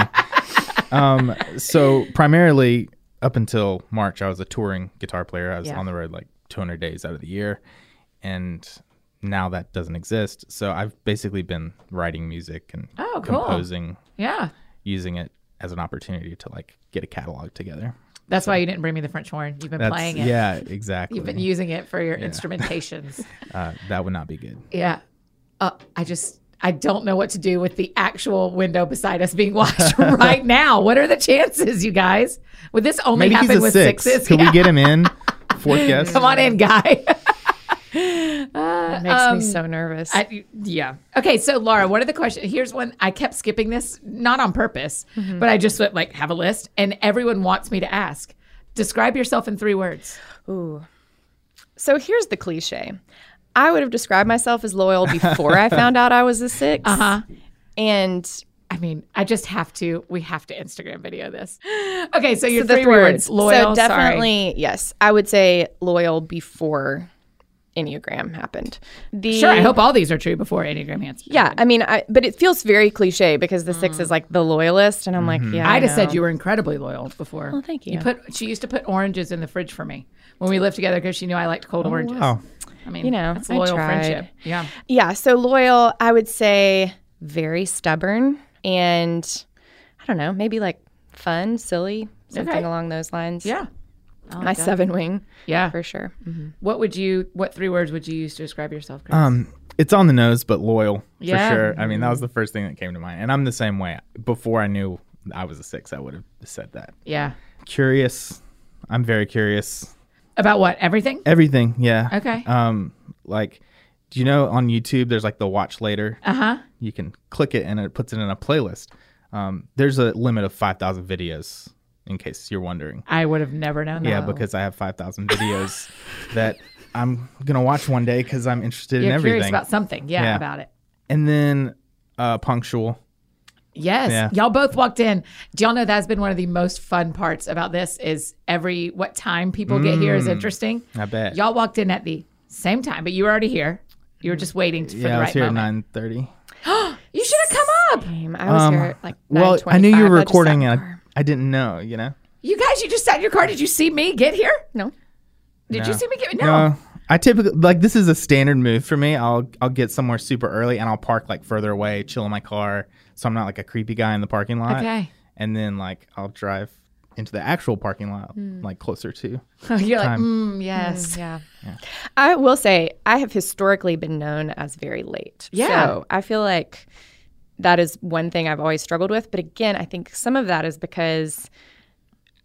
um, so primarily up until March, I was a touring guitar player. I was Yeah. on the road like 200 days out of the year, and now that doesn't exist. So I've basically been writing music and Oh, cool. composing, yeah. using it as an opportunity to like get a catalog together. That's why you didn't bring me the French horn. You've been playing it. yeah, exactly. You've been using it for your instrumentations. uh, that would not be good. Yeah. Uh, I just, I don't know what to do with the actual window beside us being watched right now. What are the chances, you guys? Would this only Maybe happen with six. sixes? Could Yeah. we get him in? Fourth guest. Come on in, guy. It makes um, me so nervous. I, yeah. Okay. So, Laura, what are the questions? Here's one. I kept skipping this, not on purpose, but I just went, like have a list, and everyone wants me to ask. Describe yourself in three words. Ooh. So here's the cliche. I would have described myself as loyal before I found out I was a six. Uh huh. And I mean, I just have to. We have to Instagram video this. Okay. So your so the three, words. Loyal. So definitely, yes. I would say loyal before Enneagram happened. The, Sure. I hope all these are true before Enneagram Hands. Yeah, I mean, I, but it feels very cliche because the six is like the loyalist, and I'm like, mm-hmm. yeah. I'd I have said you were incredibly loyal before. Well, thank you. You put. She used to put oranges in the fridge for me when we lived together because she knew I liked cold oh, oranges. Oh, I mean, You know, that's I loyal friendship. Yeah. Yeah, so loyal, I would say very stubborn and I don't know, maybe like fun, silly, something Okay. along those lines. Yeah. I like My that. seven wing, Yeah. for sure. What would you? What three words would you use to describe yourself? Chris? um, it's on the nose, but loyal Yeah. for sure. I mean, that was the first thing that came to mind, and I'm the same way. Before I knew I was a six, I would have said that. yeah. Curious. I'm very curious. About what? Everything. Everything, yeah. Okay. Um, like, do you know on YouTube there's like the watch later? Uh huh. You can click it and it puts it in a playlist. Um, there's a limit of 5,000 videos, in case you're wondering. I would have never known that. Yeah, because I have 5,000 videos that I'm gonna watch one day because I'm interested you're in curious everything. about something. Yeah, Yeah. about it. and then uh, punctual. Yes. Yeah. Y'all both walked in. Do y'all know that's been one of the most fun parts about this is every what time people get here is interesting. I bet. Y'all walked in at the same time, but you were already here. You were just waiting for yeah, the I was right here moment. at 9:30. You should have come up. Same. I was Um, here at like Well, I knew you were I just sat recording, in and. I, I didn't know. You know. You guys, you just sat in your car. Did you see me get here? No. Did No. you see me get no? No, I typically like this is a standard move for me. I'll I'll get somewhere super early and I'll park like further away, chill in my car, so I'm not like a creepy guy in the parking lot. Okay. And then like I'll drive into the actual parking lot, like closer to. You're like, Time. mm, yes. Yeah. I will say I have historically been known as very late. Yeah. So I feel like that is one thing I've always struggled with. But again, I think some of that is because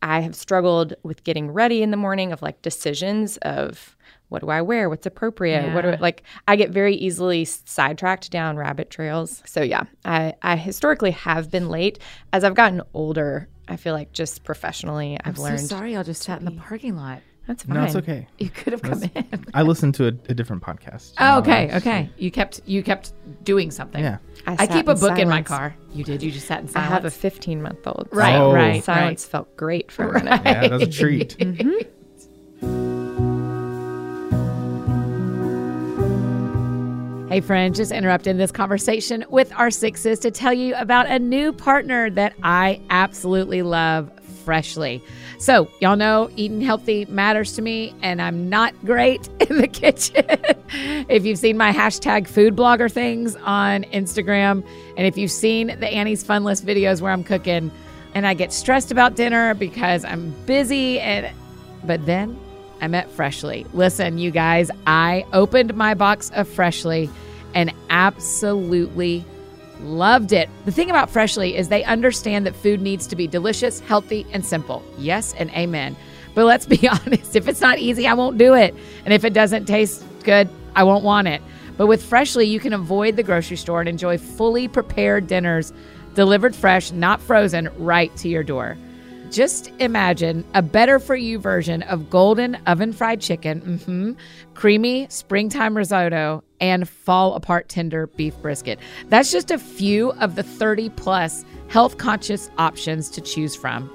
I have struggled with getting ready in the morning of like decisions of what do I wear? What's appropriate? What do I, like I get very easily sidetracked down rabbit trails. So yeah, I, I historically have been late. As I've gotten older, I feel like just professionally I've I'm learned so sorry. I'll just sat in the parking lot. That's fine. No, it's okay. You could have come in. I listened to a, a different podcast. Oh, okay, okay. You kept you kept doing something. Yeah. I, I keep a in book in my car. You did. You just sat in silence. I have a 15 month old. right, Oh. right, Silence felt great for a minute. Yeah, that was a treat. Mm-hmm. Hey, friend, just interrupting this conversation with our sixes to tell you about a new partner that I absolutely love, Freshly. So, y'all know eating healthy matters to me, and I'm not great in the kitchen. if you've seen my hashtag food blogger things on Instagram, and if you've seen the Annie's Fun List videos where I'm cooking, and I get stressed about dinner because I'm busy, and but then I met Freshly. Listen, you guys, I opened my box of Freshly and absolutely loved it. The thing about Freshly is they understand that food needs to be delicious, healthy, and simple. Yes and amen. But let's be honest, if it's not easy, I won't do it. And if it doesn't taste good, I won't want it. But with Freshly, you can avoid the grocery store and enjoy fully prepared dinners delivered fresh, not frozen, right to your door. Just imagine a better for you version of golden oven fried chicken, mm-hmm, creamy springtime risotto, and fall apart tender beef brisket. That's just a few of the 30 plus health conscious options to choose from.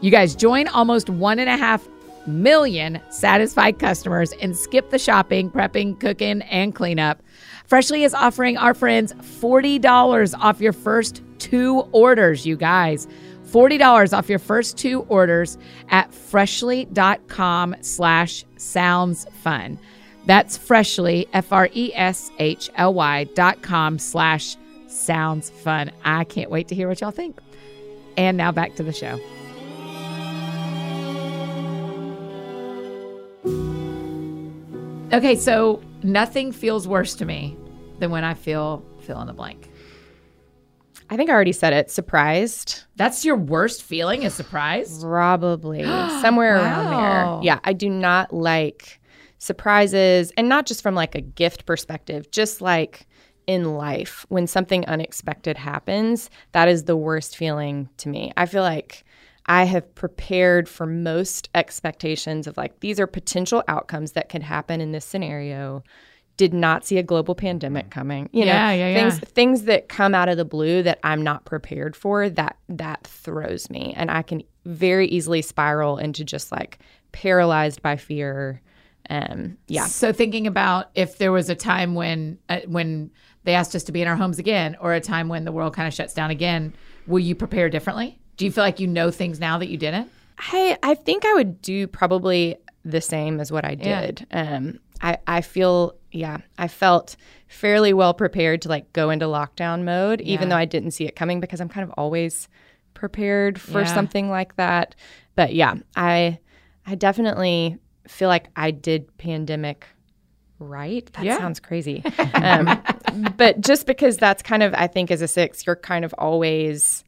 You guys join almost one and a half million satisfied customers and skip the shopping, prepping, cooking, and cleanup. Freshly is offering our friends $40 off your first two orders, you guys. $40 off your first two orders at freshly.com slash sounds fun. That's freshly, F R E S H L Y dot com slash sounds fun. I can't wait to hear what y'all think. And now back to the show. Okay, so nothing feels worse to me than when I feel fill in the blank. I think I already said it. Surprised. That's your worst feeling is surprise? Probably somewhere around there. Yeah, I do not like surprises and not just from like a gift perspective, just like in life when something unexpected happens, that is the worst feeling to me. I feel like I have prepared for most expectations of like these are potential outcomes that could happen in this scenario. Did not see a global pandemic coming. You Yeah, know, yeah, things yeah. things that come out of the blue that I'm not prepared for. That that throws me, and I can very easily spiral into just like paralyzed by fear. Um, yeah, So thinking about if there was a time when uh, when they asked us to be in our homes again, or a time when the world kind of shuts down again, will you prepare differently? Do you feel like you know things now that you didn't? I I think I would do probably the same as what I Yeah. did. Um, I I feel yeah, I felt fairly well prepared to like go into lockdown mode, even though I didn't see it coming because I'm kind of always prepared for Yeah. something like that. But yeah, I I definitely feel like I did pandemic right. That Yeah. sounds crazy. um, but just because that's kind of I think as a six, you're kind of always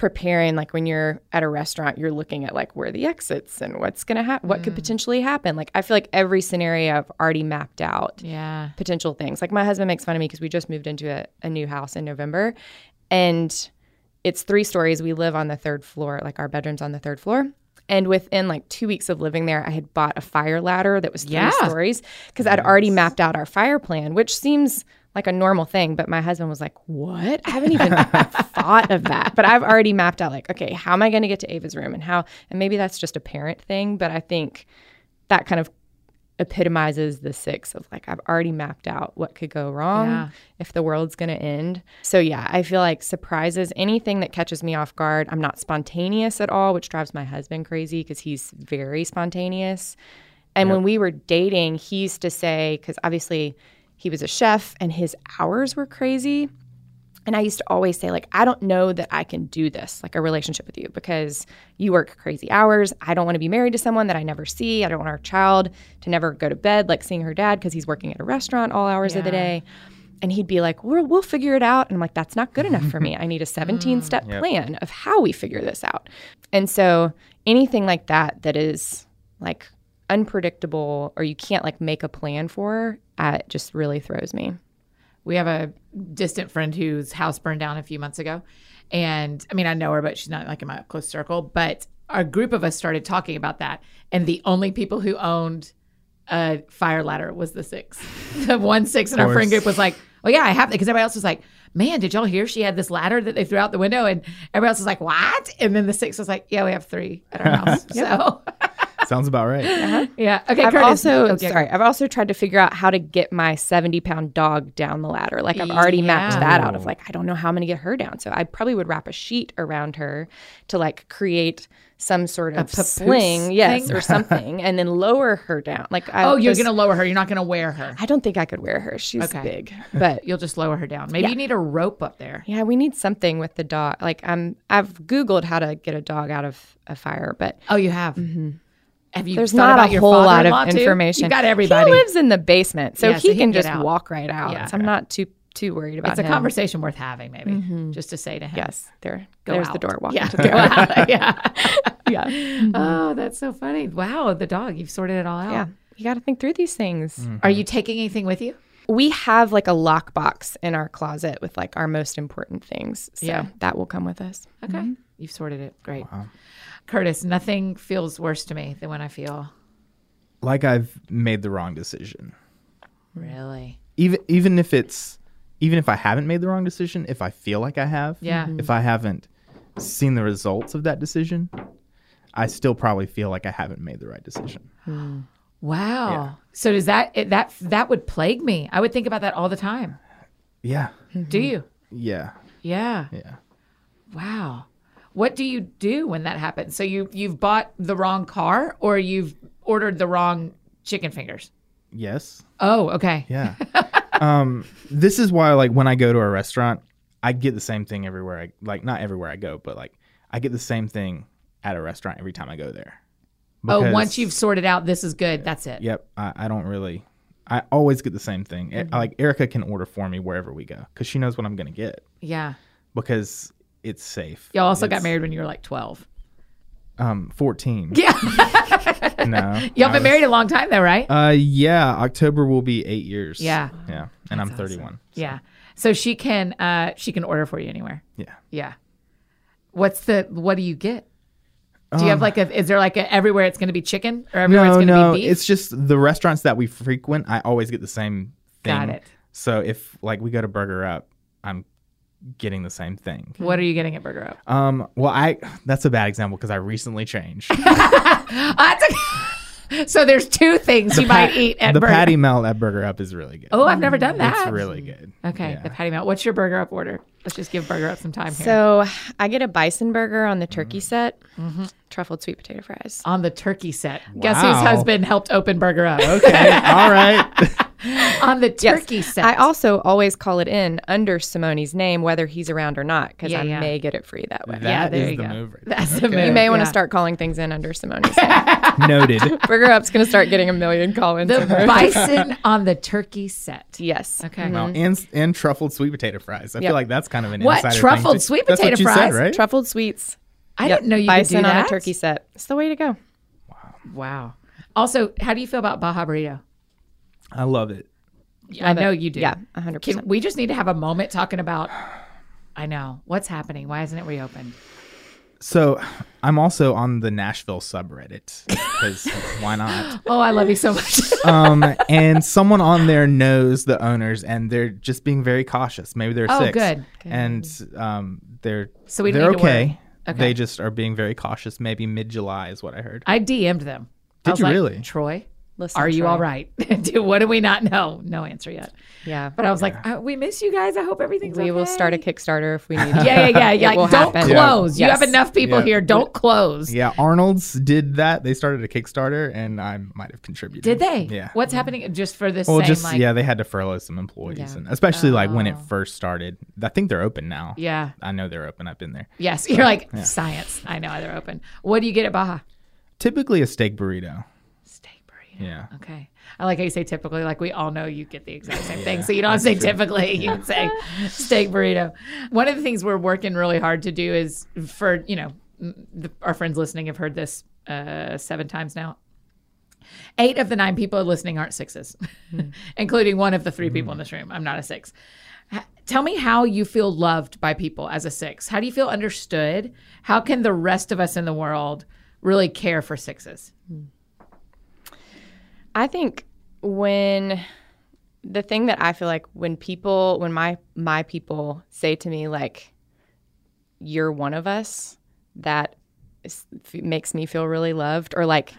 preparing like when you're at a restaurant you're looking at like where are the exits and what's going to happen what could mm. potentially happen. Like i feel like every scenario i've already mapped out Yeah. potential things. Like my husband makes fun of me because we just moved into a, a new house in november and it's three stories. We live on the third floor like our bedrooms on the third floor. And within like two weeks of living there i had bought a fire ladder that was three Yeah. stories because i'd already mapped out our fire plan which seems like a normal thing but my husband was like what i haven't even thought of that but i've already mapped out like okay how am i going to get to ava's room and how and maybe that's just a parent thing but i think that kind of epitomizes the six of like I've already mapped out what could go wrong Yeah. if the world's going to end. So yeah, I feel like surprises, anything that catches me off guard, I'm not spontaneous at all, which drives my husband crazy because he's very spontaneous. And when we were dating, he used to say cuz obviously he was a chef and his hours were crazy. And I used to always say, like, I don't know that I can do this, like a relationship with you, because you work crazy hours. I don't want to be married to someone that I never see. I don't want our child to never go to bed, like seeing her dad, because he's working at a restaurant all hours of the day. And he'd be like, we'll, we'll figure it out. And I'm like, that's not good enough for me. I need a 17 mm. step plan of how we figure this out. And so anything like that, that is like unpredictable or you can't like make a plan for, uh, it just really throws me. We have a distant friend whose house burned down a few months ago. And I mean, I know her, but she's not like in my close circle. But a group of us started talking about that. And the only people who owned a fire ladder was the six. The one six in our friend group was like, Oh, yeah, I have that. Because everybody else was like, Man, did y'all hear she had this ladder that they threw out the window? And everybody else was like, What? And then the six was like, Yeah, we have three at our house. So, Sounds about right. Uh-huh. yeah. Okay, I've Curtis. also Oh, yeah. sorry. I've also tried to figure out how to get my seventy pound dog down the ladder. Like I've already mapped that out. Of oh. like I don't know how I'm gonna get her down. So I probably would wrap a sheet around her to like create some sort of papoose sling, yes, thing? or something, and then lower her down. Like I, Oh, you're just- going to lower her. You're not going to wear her. I don't think I could wear her. She's Okay. big, but You'll just lower her down. Maybe Yeah. you need a rope up there. yeah, we need something with the dog. Like I'm, I've googled how to get a dog out of a fire, but Oh, you have. Mm-hmm. Have you? There's thought not about a your whole lot father-in-law, of too? information. You got everybody. He lives in the basement, so Yeah, he so he can can just out. walk right out. Yeah. So I'm not too too worried about it. it's a him. conversation worth having, maybe, mm-hmm. just to say to him. Yes, there. Go there's the door. Walk Yeah, into the door. out. yeah. yeah, mm-hmm. Oh, that's so funny. Wow, the dog. You've sorted it all out. yeah. You got to think through these things. Mm-hmm. Are you taking anything with you? We have like a lockbox in our closet with like our most important things. So Yeah. that will come with us. Okay. You've sorted it. Great. Curtis, nothing feels worse to me than when I feel Like I've made the wrong decision. really. Even even if it's even if I haven't made the wrong decision, if I feel like I have, Yeah. Mhm. if I haven't seen the results of that decision, I still probably feel like I haven't made the right decision. Wow. Yeah. So does that it, that that would plague me? I would think about that all the time. Yeah. Do you? Yeah. Yeah. Yeah. Wow. What do you do when that happens? So you you've bought the wrong car or you've ordered the wrong chicken fingers? Yes. Oh, okay. Yeah. um, this is why, like, when I go to a restaurant, I get the same thing everywhere. I like not everywhere I go, but like I get the same thing at a restaurant every time I go there. oh, once you've sorted out this is good, that's it. Yep. I, I don't really. I always get the same thing. Mm-hmm. Like Erica can order for me wherever we go because she knows what I'm gonna get Yeah. because it's safe. Y'all also got married when you were like 12. Um, 14. Yeah. No. Y'all been was- married a long time though, right? Uh, yeah. October will be eight years. Yeah. Yeah. And I'm 31. yeah. So she can uh she can order for you anywhere. Yeah. Yeah. What's the what do you get? Do you have like a is there like a everywhere it's gonna be chicken or everywhere it's Um, gonna no. be beef? It's just the restaurants that we frequent. I always get the same thing. Got it. So if like we go to Burger Up, I'm getting the same thing. what are you getting at Burger Up? Um. Well, I that's a bad example because I recently changed. So there's two things you might eat at the Burger patty melt at Burger Up is really good. Oh, I've never done that. It's really good. Okay, Yeah. the patty melt. What's your Burger Up order? Let's just give Burger Up some time here. So I get a bison burger on the turkey Mm-hmm. set, truffled sweet potato fries. on the turkey set. Guess whose husband helped open Burger Up? Okay. All right. on the Yes. turkey set. I also always call it in under Simone's name, whether he's around or not, because Yeah, I yeah. may get it free that way. yeah, That there is you the go. move right That's there. the Okay. You may want to yeah. start calling things in under Simone's name. Noted. Burger Up's going to start getting a million call-ins. the bison on the turkey set. yes. Okay. Well, and and truffled sweet potato fries. I Yep. feel like that's kind of an What? insider thing, Truffled too. sweet That's what potato you fries? Said, right? Truffled sweets. I Yep. didn't know you bison could do that. on a turkey set. It's the way to go. Wow. Wow. Also, how do you feel about Baja Burrito? I love it. I know it. you do. Yeah, 100%. Can we just need to have a moment talking about? I know what's happening. Why isn't it reopened? So I'm also on the Nashville subreddit because why not? Oh, I love you so much. Um, and someone on there knows the owners, and they're just being very cautious. Maybe they're Oh, six, good. and um, they're So we they're need to worry. okay. Okay. They just are being very cautious. Maybe mid July is what I heard. I DM'd them. Did you like, really? Troy? Listen, Are you Troy. all right? do what do we not know? No answer yet. Yeah. But I was like, uh, we miss you guys. I hope everything's we will start a Kickstarter if we need to. Yeah, yeah, yeah. Yeah. Like, don't happen. close. You Yes. have enough people Yeah. here. Don't close. Yeah, Arnold's did that. They started a Kickstarter, and I might have contributed. Did they? Yeah. What's happening just for this Well, same just like yeah, they had to furlough some employees, Yeah. and especially like when it Oh. first started. I think they're open now. Yeah. I know they're open. I've been there. Yes. You're like science. I know they're open. What do you get at Baja? Typically a steak burrito. Yeah. Okay. I like how you say typically, like we all know you get the exact same thing. So you don't say typically, you can say steak burrito. One of the things we're working really hard to do is for, you know, the, our friends listening have heard this uh, seven times now. Eight of the nine people listening aren't sixes, hmm. including one of the three people in hmm. this room. I'm not a six. H- Tell me how you feel loved by people as a six. How do you feel understood? How can the rest of us in the world really care for sixes? Hmm. I think when the thing that I feel like when people when my my people say to me like you're one of us that is, f- makes me feel really loved or like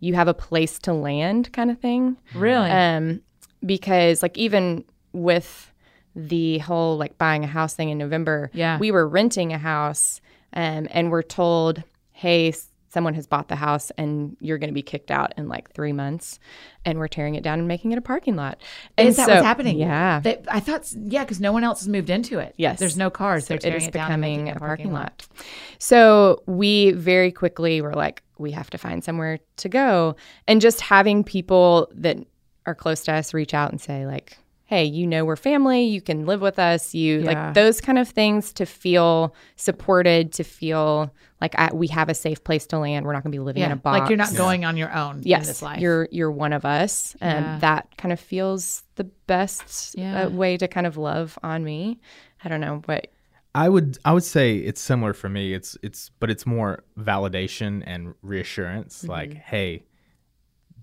you have a place to land kind of thing. Really? Um because like even with the whole like buying a house thing in November, Yeah. we were renting a house um, and we're told, hey, someone has bought the house and you're going to be kicked out in like three months. And we're tearing it down and making it a parking lot. And Is that so- what's happening? Yeah. They, I thought, yeah, because no one else has moved into it. Yes. There's no cars. They're tearing is it, down becoming a parking lot. So we very quickly were like, we have to find somewhere to go. And just having people that are close to us reach out and say, like, hey, you know, we're family, you can live with us, you Yeah. like those kind of things to feel supported, to feel like I, we have a safe place to land. We're not going to be living in a box. Like you're not going on your own in Yes, this life. you're you're one of us, and Yeah. that kind of feels the best Yeah. uh, way to kind of love on me. I don't know, but I would I would say it's similar for me. It's it's but it's more validation and reassurance. Like, hey,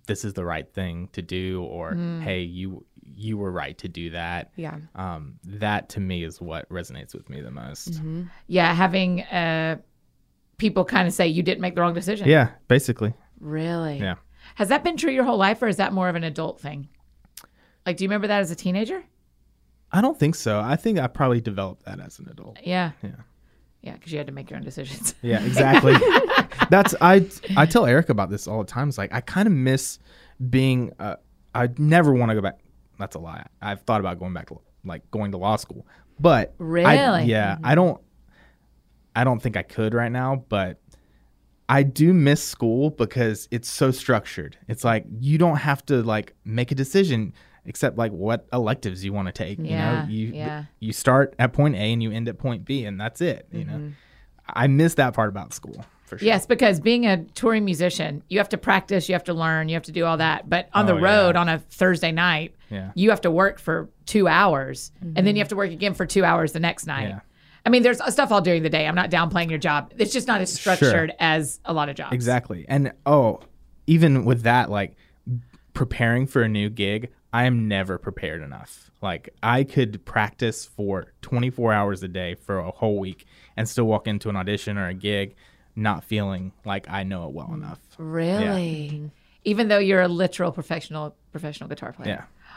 this is the right thing to do, or hey, you you were right to do that. yeah, Um, that to me is what resonates with me the most. yeah. Having uh, people kind of say you didn't make the wrong decision. Yeah, basically. Really? Yeah. Has that been true your whole life or is that more of an adult thing? Like, do you remember that as a teenager? I don't think so. I think I probably developed that as an adult. Yeah. Yeah. Yeah, because you had to make your own decisions. Yeah, exactly. That's I I tell Eric about this all the time. It's like I kind of miss being. Uh, I never want to go back. That's a lie. I've thought about going back to like going to law school, but really, I- Really? yeah, I don't. I don't think I could right now, but I do miss school because it's so structured. It's like you don't have to like make a decision except like what electives you want to take. Yeah, you know, you yeah. you start at point A and you end at point B, and that's it. You know, mm-hmm. I miss that part about school for sure. Yes, because being a touring musician, you have to practice, you have to learn, you have to do all that. But on the Oh, road yeah. on a Thursday night, Yeah. you have to work for two hours and then you mm-hmm. have to work again for two hours the next night. Yeah. I mean, there's uh, stuff all during the day. I'm not downplaying your job. It's just not as structured as a lot of jobs. Exactly. And oh, even with that, like preparing for a new gig, I am never prepared enough. Like I could practice for 24 hours a day for a whole week and still walk into an audition or a gig not feeling like I know it well enough. Really? Even though you're a literal professional professional guitar player. Yeah.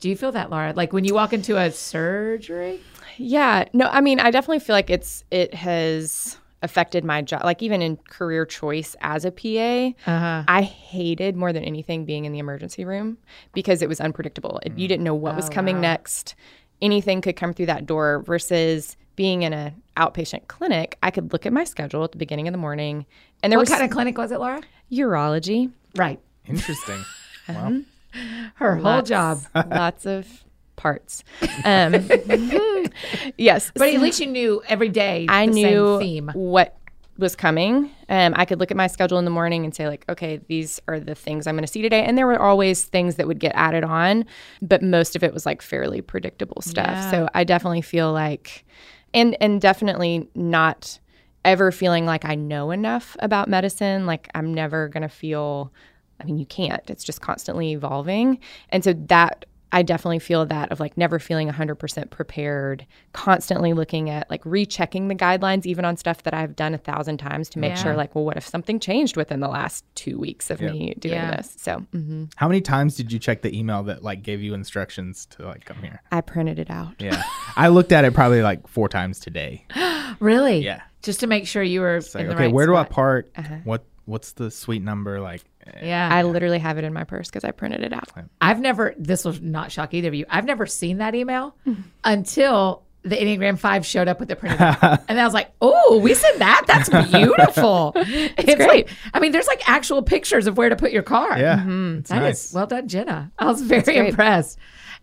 Do you feel that, Laura? Like when you walk into a surgery? Yeah, no, I mean, I definitely feel like it's it has affected my job. Like even in career choice as a PA, Uh-huh. I hated more than anything being in the emergency room because it was unpredictable. It- You didn't know what was Oh, coming wow. next. Anything could come through that door versus being in an outpatient clinic. I could look at my schedule at the beginning of the morning, and there What was kind of clinic was it, Laura? urology. Right. Interesting. wow. Her whole job. lots of parts. Um, yes, But at least you knew every day I the knew same theme. what was coming. Um, I could look at my schedule in the morning and say like, okay, these are the things I'm going to see today. And there were always things that would get added on, but most of it was like fairly predictable stuff. Yeah. So I definitely feel like, and and definitely not ever feeling like I know enough about medicine. Like I'm never going to feel. I mean, you can't. It's just constantly evolving, and so that. I definitely feel that of like never feeling 100% prepared, constantly looking at like rechecking the guidelines, even on stuff that I've done a thousand times to make Yeah. sure, like, well, what if something changed within the last two weeks of me doing Yeah. this? So mhm. How many times did you check the email that like gave you instructions to like come here? I printed it out. Yeah. I looked at it probably like four times today. Really? Yeah. Just to make sure you were like, in the okay, right where do I spot. park? Uh-huh. What what's the suite number? Like Yeah. I literally have it in my purse because I printed it out. I've never, this will not shock either of you. I've never seen that email until the Enneagram 5 showed up with the printed out. And I was like, oh, we said that? That's beautiful. it's great. like, I mean, there's like actual pictures of where to put your car. Yeah. Mm-hmm. It's That is nice. well done, Jenna. I was very impressed.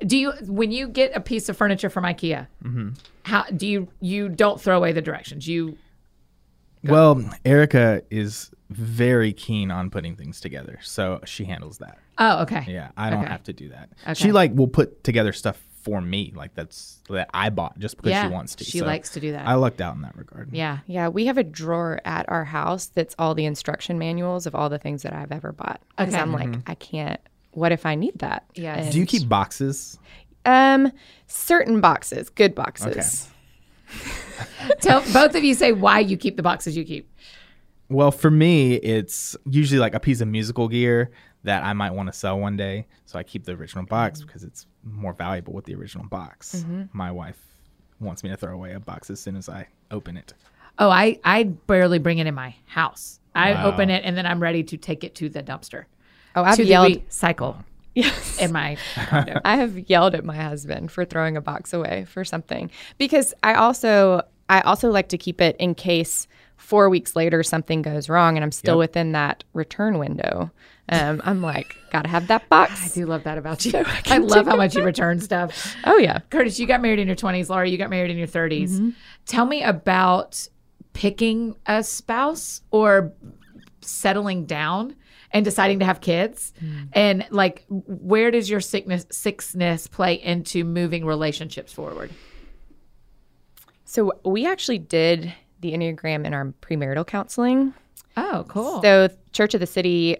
Do you, when you get a piece of furniture from IKEA, Mm-hmm. how do you, you don't throw away the directions? You, Well, Erica is very keen on putting things together, so she handles that. oh, okay. Yeah, I don't Okay. have to do that. Okay. She like will put together stuff for me, like that's that I bought just because Yeah, she wants to. she So likes to do that. I lucked out in that regard. Yeah. Yeah, we have a drawer at our house that's all the instruction manuals of all the things that I've ever bought. Because Okay. I'm like, I can't. What if I need that? Yes. And, Do you keep boxes? um certain boxes, good boxes? Tell both of you say why you keep the boxes you keep. Well, for me, it's usually like a piece of musical gear that I might want to sell one day. So I keep the original box mm. because it's more valuable with the original box. Mm-hmm. My wife wants me to throw away a box as soon as I open it. Oh, I I barely bring it in my house. I Wow. open it and then I'm ready to take it to the dumpster. Oh, I've to yelled. the recycle Yes. in my condo. I have yelled at my husband for throwing a box away for something because I also I also like to keep it in case four weeks later something goes wrong and I'm still Yep. within that return window. Um, I'm like, gotta have that box. I do love that about you. I I love how much you return stuff. Oh yeah. Curtis, you got married in your 20s. Laura, you got married in your 30s. Mm-hmm. Tell me about picking a spouse or settling down and deciding to have kids. Mm. And like, where does your sixness, sixness play into moving relationships forward? So we actually did the Enneagram in our premarital counseling. Oh, cool. So Church of the City,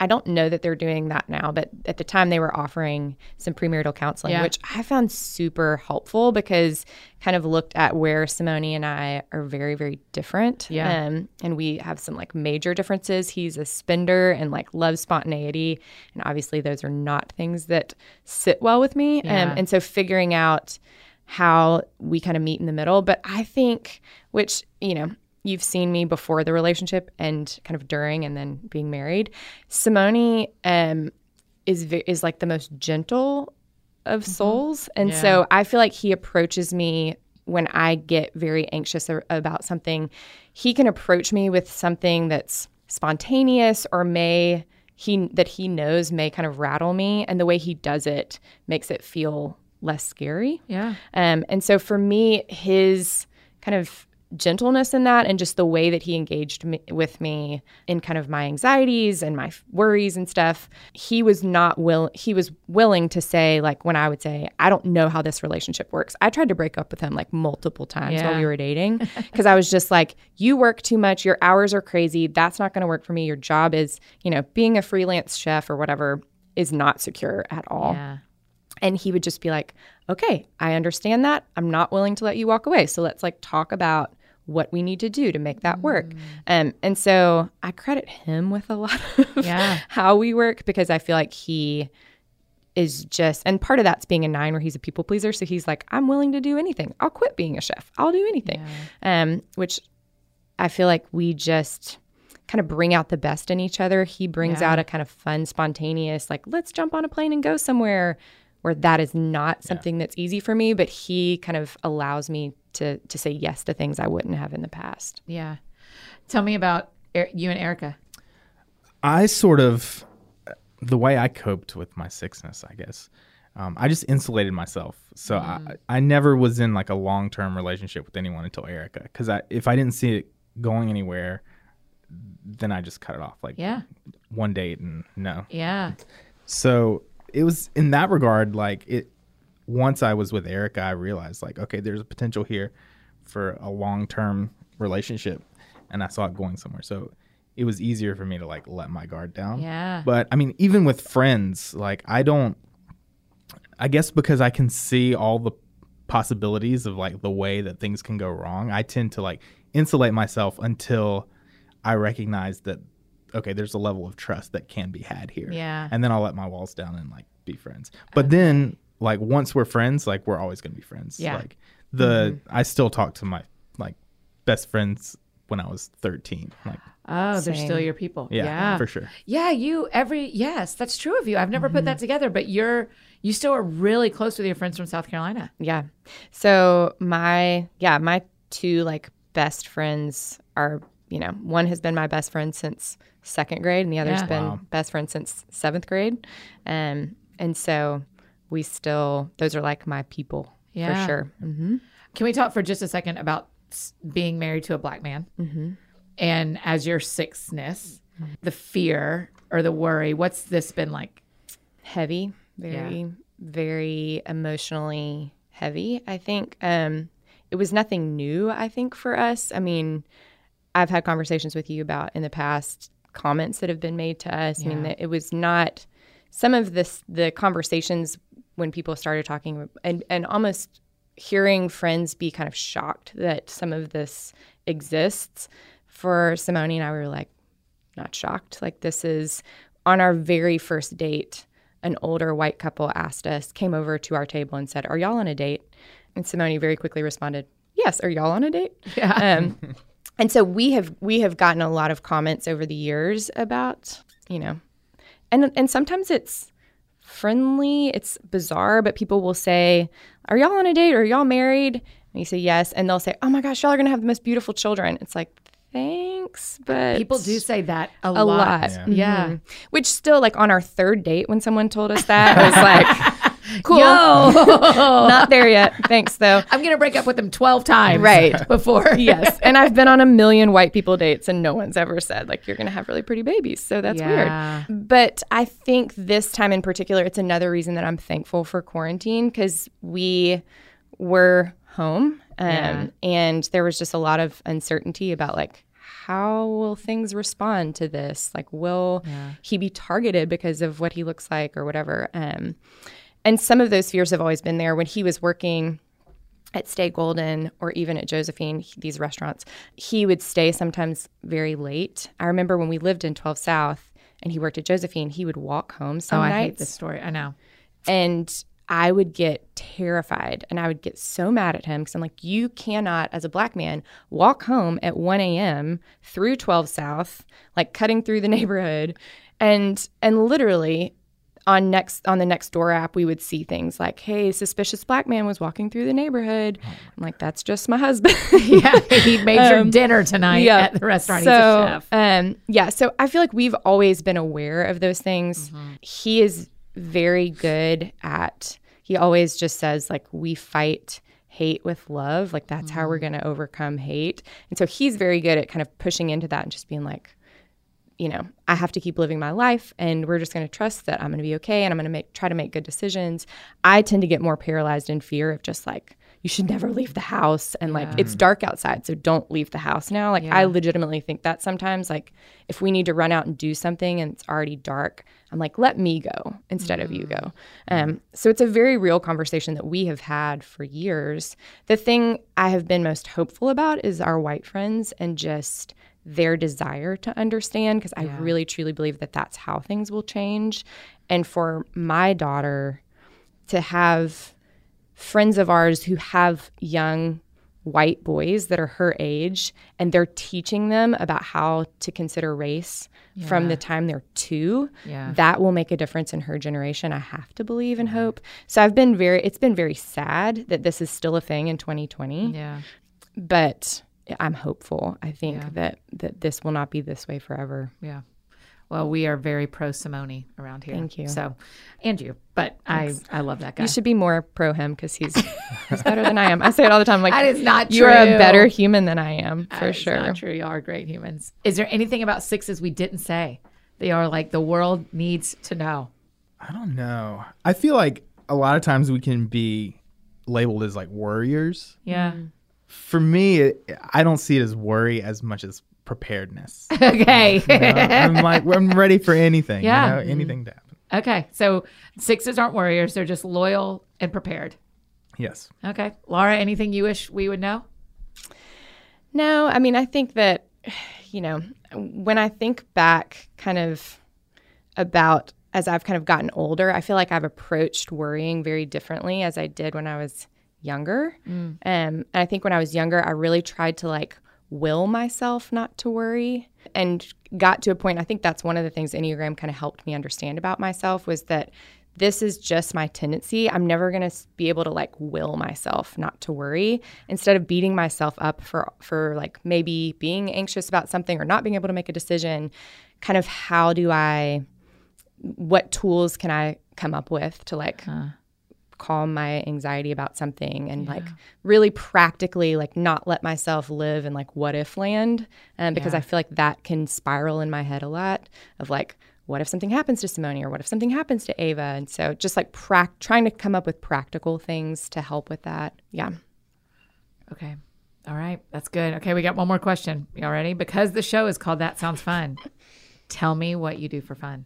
I don't know that they're doing that now, but at the time they were offering some premarital counseling, Yeah. which I found super helpful because kind of looked at where Simone and I are very, very different. Yeah. Um, and we have some like major differences. He's a spender and like loves spontaneity. And obviously those are not things that sit well with me. Yeah. Um, and so figuring out how we kind of meet in the middle. But I think, which, you know, you've seen me before the relationship and kind of during and then being married. Simone um, is is like the most gentle of souls, and Yeah. so I feel like he approaches me when I get very anxious about something. He can approach me with something that's spontaneous or may he that he knows may kind of rattle me, and the way he does it makes it feel less scary. yeah. Um, and so for me, his kind of gentleness in that and just the way that he engaged me, with me in kind of my anxieties and my f- worries and stuff he was not will he was willing to say like when i would say i don't know how this relationship works i tried to break up with him like multiple times Yeah. while we were dating because i was just like you work too much your hours are crazy that's not going to work for me your job is you know being a freelance chef or whatever is not secure at all Yeah. And he would just be like, okay, I understand that. I'm not willing to let you walk away. So let's like talk about what we need to do to make that work. Um, and so I credit him with a lot of Yeah. how we work because I feel like he is just, and part of that's being a nine where he's a people pleaser. So he's like, I'm willing to do anything. I'll quit being a chef. I'll do anything. Um, which I feel like we just kind of bring out the best in each other. He brings Yeah. out a kind of fun, spontaneous, like, let's jump on a plane and go somewhere where that is not something that's easy for me, but he kind of allows me to to say yes to things I wouldn't have in the past. Yeah. Tell me about Er- you and Erica. I sort of the way I coped with my sixness, I guess. Um, I just insulated myself, so I, I never was in like a long term relationship with anyone until Erica. Because I, if I didn't see it going anywhere, then I just cut it off. Like Yeah. one date and no. Yeah. So it was in that regard, like it. Once I was with Erica, I realized like, okay, there's a potential here for a long term relationship, and I saw it going somewhere. So it was easier for me to like let my guard down. Yeah. But I mean, even with friends, like I don't. I guess because I can see all the possibilities of like the way that things can go wrong, I tend to like insulate myself until I recognize that okay, there's a level of trust that can be had here. Yeah. And then I'll let my walls down and like be friends. But then like once we're friends, like we're always gonna be friends. Yeah. Like the mm-hmm. I still talk to my like best friends when I was thirteen. Like Oh, they're still your people. yeah, Yeah. for sure. Yeah, you every yes, that's true of you. I've never put mm-hmm. that together, but you're you still are really close with your friends from South Carolina. Yeah. So my yeah, my two like best friends are, you know, one has been my best friend since second grade and the other's Yeah. been Wow. best friend since seventh grade. Um and so we still those are like my people Yeah. for sure. hmm Can we talk for just a second about being married to a black man? And as your sixness, the fear or the worry, what's this been like? heavy, very, very emotionally heavy. I think um, it was nothing new. I think for us. I mean, I've had conversations with you about in the past comments that have been made to us. I mean, that it was not some of this the conversations when people started talking and and almost hearing friends be kind of shocked that some of this exists. For Simone and I, we were like, not shocked. Like this is on our very first date, an older white couple asked us, came over to our table and said, "Are y'all on a date?" And Simone very quickly responded, "Yes, are y'all on a date?" Yeah. Um, and so we have we have gotten a lot of comments over the years about you know, and and sometimes it's friendly, it's bizarre, but people will say, "Are y'all on a date? Or are y'all married?" And you say yes, and they'll say, "Oh my gosh, y'all are gonna have the most beautiful children." It's like, thanks, but People do say that a, a lot. Yeah. Yeah. Mhm. Which still, like on our third date, when someone told us that, I was like, cool. Not there yet. Thanks, though. I'm gonna break up with him 12 times Right. before. yes. And I've been on a million white people dates, and no one's ever said, like, you're going to have really pretty babies. So that's Yeah. weird. But I think this time in particular, it's another reason that I'm thankful for quarantine because we were home um, Yeah. and there was just a lot of uncertainty about, like, how will things respond to this? Like, will he be targeted because of what he looks like or whatever? Um, and some of those fears have always been there. When he was working at Stay Golden or even at Josephine, he- these restaurants, he would stay sometimes very late. I remember when we lived in 12 South and he worked at Josephine, he would walk home some Oh, I hate this story. I know. and I would get terrified and I would get so mad at him because I'm like, you cannot, as a black man, walk home at 1 a.m. through 12 South, like cutting through the neighborhood. And and literally on next on the next door app, we would see things like, hey, suspicious black man was walking through the neighborhood. I'm like, that's just my husband. Yeah, he made your dinner tonight at the restaurant. So, He's a chef. Um, yeah. So I feel like we've always been aware of those things. Mm-hmm. He is very good at. He always just says like we fight hate with love. Like that's how we're going to overcome hate. And so he's very good at kind of pushing into that and just being like, you know, I have to keep living my life and we're just going to trust that I'm going to be okay and I'm going to make try to make good decisions. I tend to get more paralyzed in fear of just like you should never leave the house and like it's dark outside so don't leave the house now. Like I legitimately think that sometimes like if we need to run out and do something and it's already dark, I'm like let me go instead of you go. Um so it's a very real conversation that we have had for years. The thing I have been most hopeful about is our white friends and just their desire to understand because I really truly believe that that's how things will change. And for my daughter to have friends of ours who have young white boys that are her age and they're teaching them about how to consider race from the time they're two Yeah. that will make a difference in her generation i have to believe and hope so i've been very it's been very sad that this is still a thing in 2020 Yeah. but i'm hopeful i think that that this will not be this way forever Yeah. Well, we are very pro Simone around here. Thank you. So, and you, but I I love that guy. you should be more pro him because he's he's better than i am i say it all the time like That is not you're a better human than i am for It's sure Not true. You are great humans. Is there anything about sixes we didn't say? They are like the world needs to know. I don't know. I feel like a lot of times we can be labeled as like warriors. Yeah. Mm. For me, I don't see it as worry as much as preparedness. Okay. You know? I'm like I'm ready for anything. Yeah. You know, mm-hmm. anything to happen. okay. So sixes aren't warriors. They're just loyal and prepared. Yes. Okay. Laura, anything you wish we would know? No, I mean, I think that, you know, when I think back kind of about as I've kind of gotten older, I feel like I've approached worrying very differently as I did when I was younger. Um, and I think when I was younger, I really tried to like will myself not to worry and got to a point. I think that's one of the things Enneagram kind of helped me understand about myself was that this is just my tendency. I'm never going to be able to like will myself not to worry instead of beating myself up for for like maybe being anxious about something or not being able to make a decision. Kind of how do I what tools can I come up with to like calm my anxiety about something and like really practically like not let myself live in like what if land um, because I feel like that can spiral in my head a lot of like what if something happens to Simone or what if something happens to Ava and so just like prac- trying to come up with practical things to help with that yeah Okay. All right. That's good. Okay. We got one more question. You all ready? Because the show is called That Sounds Fun. Tell me what you do for fun.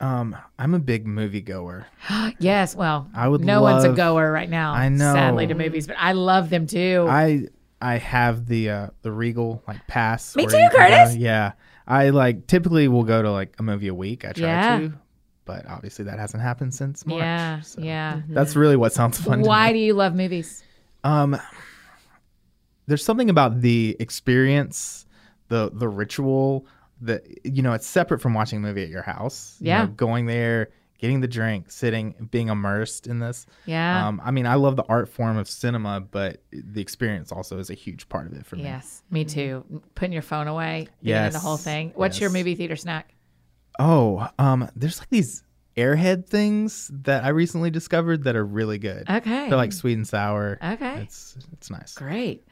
Um, I'm a big movie goer. Yes. Well, I would no one's a goer right now. I know. Sadly, to movies, but I love them too. I I have the uh the Regal like pass. Me too, can go- Curtis. Yeah. I like typically will go to like a movie a week. I try Yeah. to. But obviously that hasn't happened since March. yeah. so Yeah. That's really what sounds fun. to Why do you love movies? Um, there's something about the experience, the the ritual that you know it's separate from watching a movie at your house. You Yeah. know, going there, getting the drink, sitting, being immersed in this. Yeah. Um, I mean, I love the art form of cinema, but the experience also is a huge part of it for me. yes. Me too. Putting your phone away. Yes. the whole thing. What's your movie theater snack? Oh, um, there's like these airhead things that I recently discovered that are really good. Okay. They're like sweet and sour. Okay. It's it's nice. Great.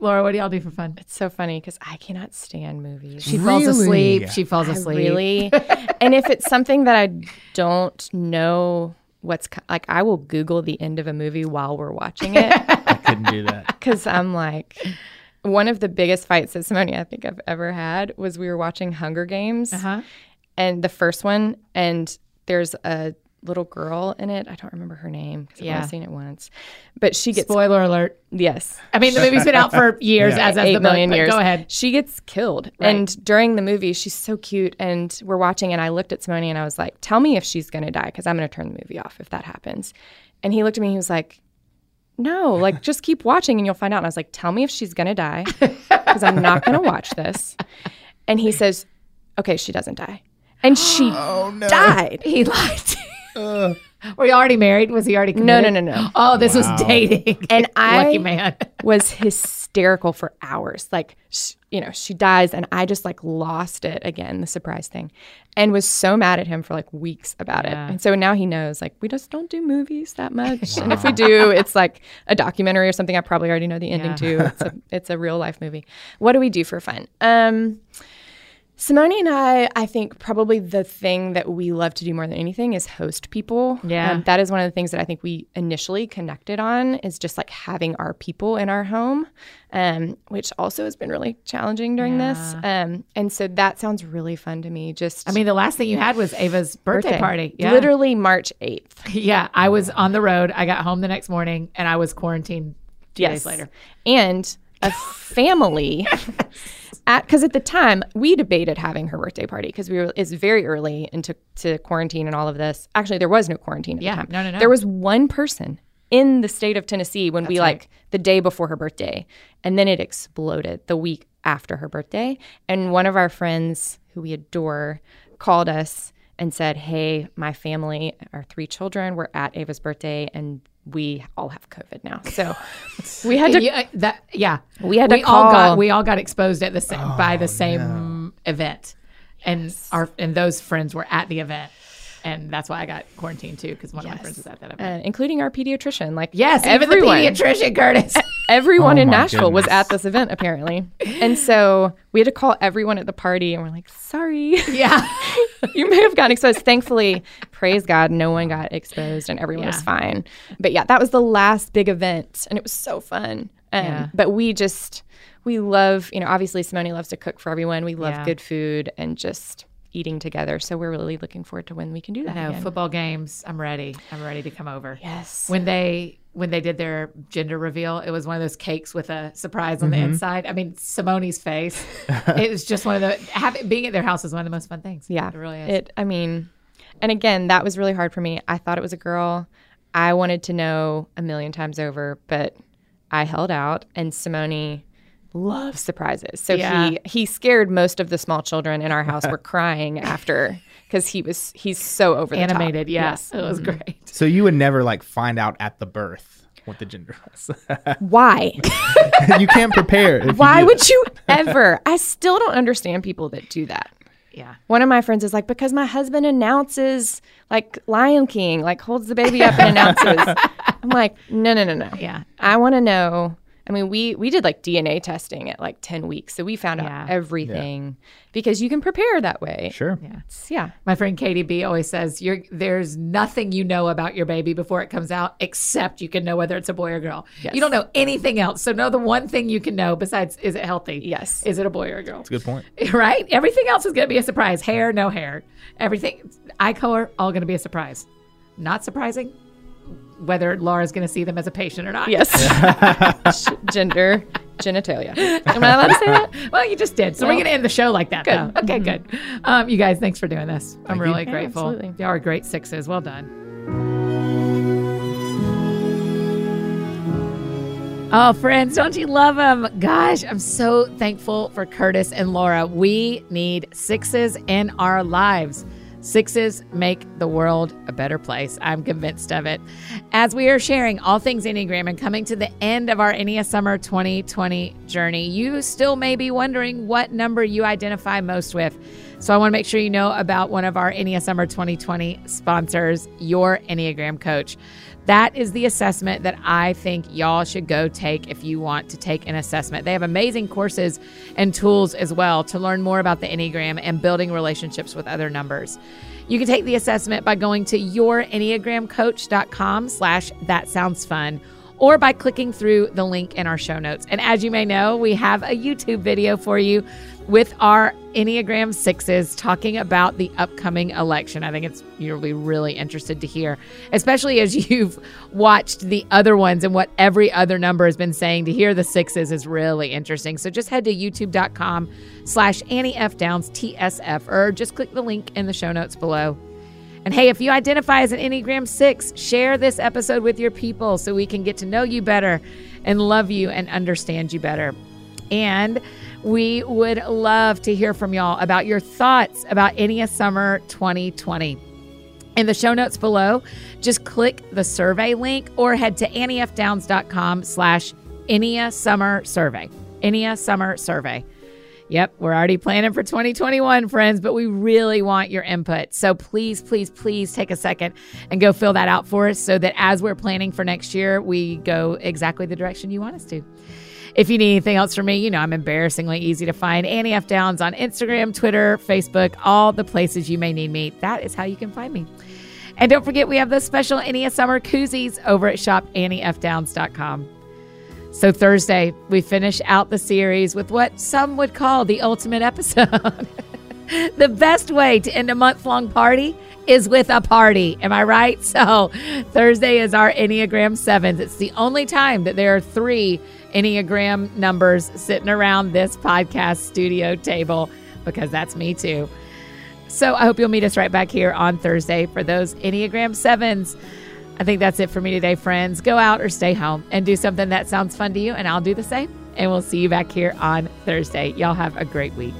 Laura, what do y'all do for fun? it's so funny because I cannot stand movies She falls asleep. She falls I asleep. Really? and if it's something that I don't know what's co- like, I will Google the end of a movie while we're watching it I couldn't do that. because I'm like, one of the biggest fights that Simone I think I've ever had was we were watching Hunger Games Uh-huh. and the first one, and there's a little girl in it. I don't remember her name because I've Yeah. only seen it once, but she gets Spoiler alert. yes. I mean, the movie's been out for years, Yeah. as has eight the million but years. Go ahead. She gets killed. Right. And during the movie, she's so cute. And we're watching, and I looked at Simone and I was like, tell me if she's going to die because I'm going to turn the movie off if that happens. And he looked at me, and he was like, no, like just keep watching and you'll find out. And I was like, tell me if she's going to die because I'm not going to watch this. And he says, okay, she doesn't die. And she Oh no. died. He lied. To you. Were you already married? Was he already No, committed? no, no, no. Oh, this was dating. And I lucky man. was hysterical for hours. Like, sh- you know, she dies, and I just like lost it again, the surprise thing, and was so mad at him for like weeks about Yeah. it. And so now he knows, like, we just don't do movies that much. and if we do, it's like a documentary or something I probably already know the ending Yeah. to. It's a, it's a real life movie. What do we do for fun? Um, Simone and I, I think probably the thing that we love to do more than anything is host people. Yeah. Um, that is one of the things that I think we initially connected on is just like having our people in our home, um, which also has been really challenging during this. Um, and so that sounds really fun to me. Just I mean, the last thing you had was Ava's birthday, party. Yeah. Literally March 8th. Yeah. I was on the road. I got home the next morning and I was quarantined two days later. And a family because at the time we debated having her birthday party because we were it's very early into to quarantine and all of this. Actually, there was no quarantine at Yeah, the time. no, no, no. There was one person in the state of Tennessee when we like the day before her birthday, and then it exploded the week after her birthday. And one of our friends who we adore called us and said, "Hey, my family, our three children, were at Ava's birthday and." We all have COVID now, so we had to Yeah, uh, that yeah. We had to we all got we all got exposed at the same by the oh, same event, and our and those friends were at the event, and that's why I got quarantined too because one of my friends was at that event. uh, including our pediatrician. Like yes, even the everyone, pediatrician, Curtis. everyone Oh in my Nashville was at this event apparently, and so we had to call everyone at the party, and we're like, "Sorry, yeah, you may have gotten exposed." Thankfully, praise God, no one got exposed, and everyone was fine. But yeah, that was the last big event, and it was so fun. Um, Yeah. But we just we love, you know, obviously Simone loves to cook for everyone. We love Yeah. good food and just eating together. So we're really looking forward to when we can do that. no football games. I'm ready. I'm ready to come over. Yes. When they when they did their gender reveal, it was one of those cakes with a surprise on the mm-hmm. inside. I mean, Simone's face. it was just one of the having being at their house is one of the most fun things. Yeah, it really is. It. I mean, and again, that was really hard for me. I thought it was a girl. I wanted to know a million times over, but I held out. And Simone loves surprises, so Yeah. he he scared most of the small children in our house were crying after because he was he's so over the top. Animated, yeah, Yes. it was mm-hmm. great. So you would never like find out at the birth what the gender was. Why? you can't prepare. if you Why would you ever? I still don't understand people that do that. Yeah. One of my friends is like, because my husband announces like Lion King, like holds the baby up and announces. I'm like, no, no, no, no. Yeah. I want to know. I mean, we we did like DNA testing at like 10 weeks. So we found Yeah. out everything because you can prepare that way. Sure. Yeah. It's- yeah. My friend Katie B always says, "You're there's nothing you know about your baby before it comes out, except you can know whether it's a boy or girl. You don't know anything else. So know the one thing you can know besides is it healthy? Yes. Is it a boy or a girl? That's a good point. Right? Everything else is going to be a surprise. Hair, no hair. Everything, eye color, all going to be a surprise. Not surprising whether Laura's going to see them as a patient or not. Yes. Gender, genitalia. Am I allowed to say that? Well, you just did. So we're going to end the show like that, good. Mm-hmm. though. Okay, good. Um, you guys, thanks for doing this. I'm Thank you. really Yeah, grateful. absolutely. Y'all are great sixes. Well done. Oh, friends, don't you love them? Gosh, I'm so thankful for Curtis and Laura. We need sixes in our lives. Sixes make the world a better place. I'm convinced of it. As we are sharing all things Enneagram and coming to the end of our Ennea Summer 2020 journey, you still may be wondering what number you identify most with. So I want to make sure you know about one of our Ennea Summer 2020 sponsors, Your Enneagram Coach. That is the assessment that I think y'all should go take if you want to take an assessment. They have amazing courses and tools as well to learn more about the Enneagram and building relationships with other numbers. You can take the assessment by going to yourenneagramcoach.com slash that sounds fun or by clicking through the link in our show notes. And as you may know, we have a YouTube video for you with our Enneagram sixes talking about the upcoming election. I think it's you'll be really interested to hear, especially as you've watched the other ones and what every other number has been saying. To hear the sixes is really interesting. So just head to youtube.com slash Annie F Downs TSF or just click the link in the show notes below. And hey, if you identify as an Enneagram 6, share this episode with your people so we can get to know you better and love you and understand you better. And we would love to hear from y'all about your thoughts about Ennea Summer 2020. In the show notes below, just click the survey link or head to anniefdowns.com slash Ennea Summer Survey. Ennea Summer Survey. Yep, we're already planning for 2021, friends, but we really want your input. So please, please, please take a second and go fill that out for us so that as we're planning for next year, we go exactly the direction you want us to. If you need anything else from me, you know I'm embarrassingly easy to find. Annie F. Downs on Instagram, Twitter, Facebook, all the places you may need me. That is how you can find me. And don't forget, we have those special Ennea Summer koozies over at shopanniefdowns.com. So Thursday, we finish out the series with what some would call the ultimate episode. the best way to end a month long party is with a party. Am I right? So Thursday is our Enneagram 7th. It's the only time that there are three Enneagram numbers sitting around this podcast studio table because that's me too. So I hope you'll meet us right back here on Thursday for those Enneagram 7s. I think that's it for me today, friends. Go out or stay home and do something that sounds fun to you, and I'll do the same. And we'll see you back here on Thursday. Y'all have a great week.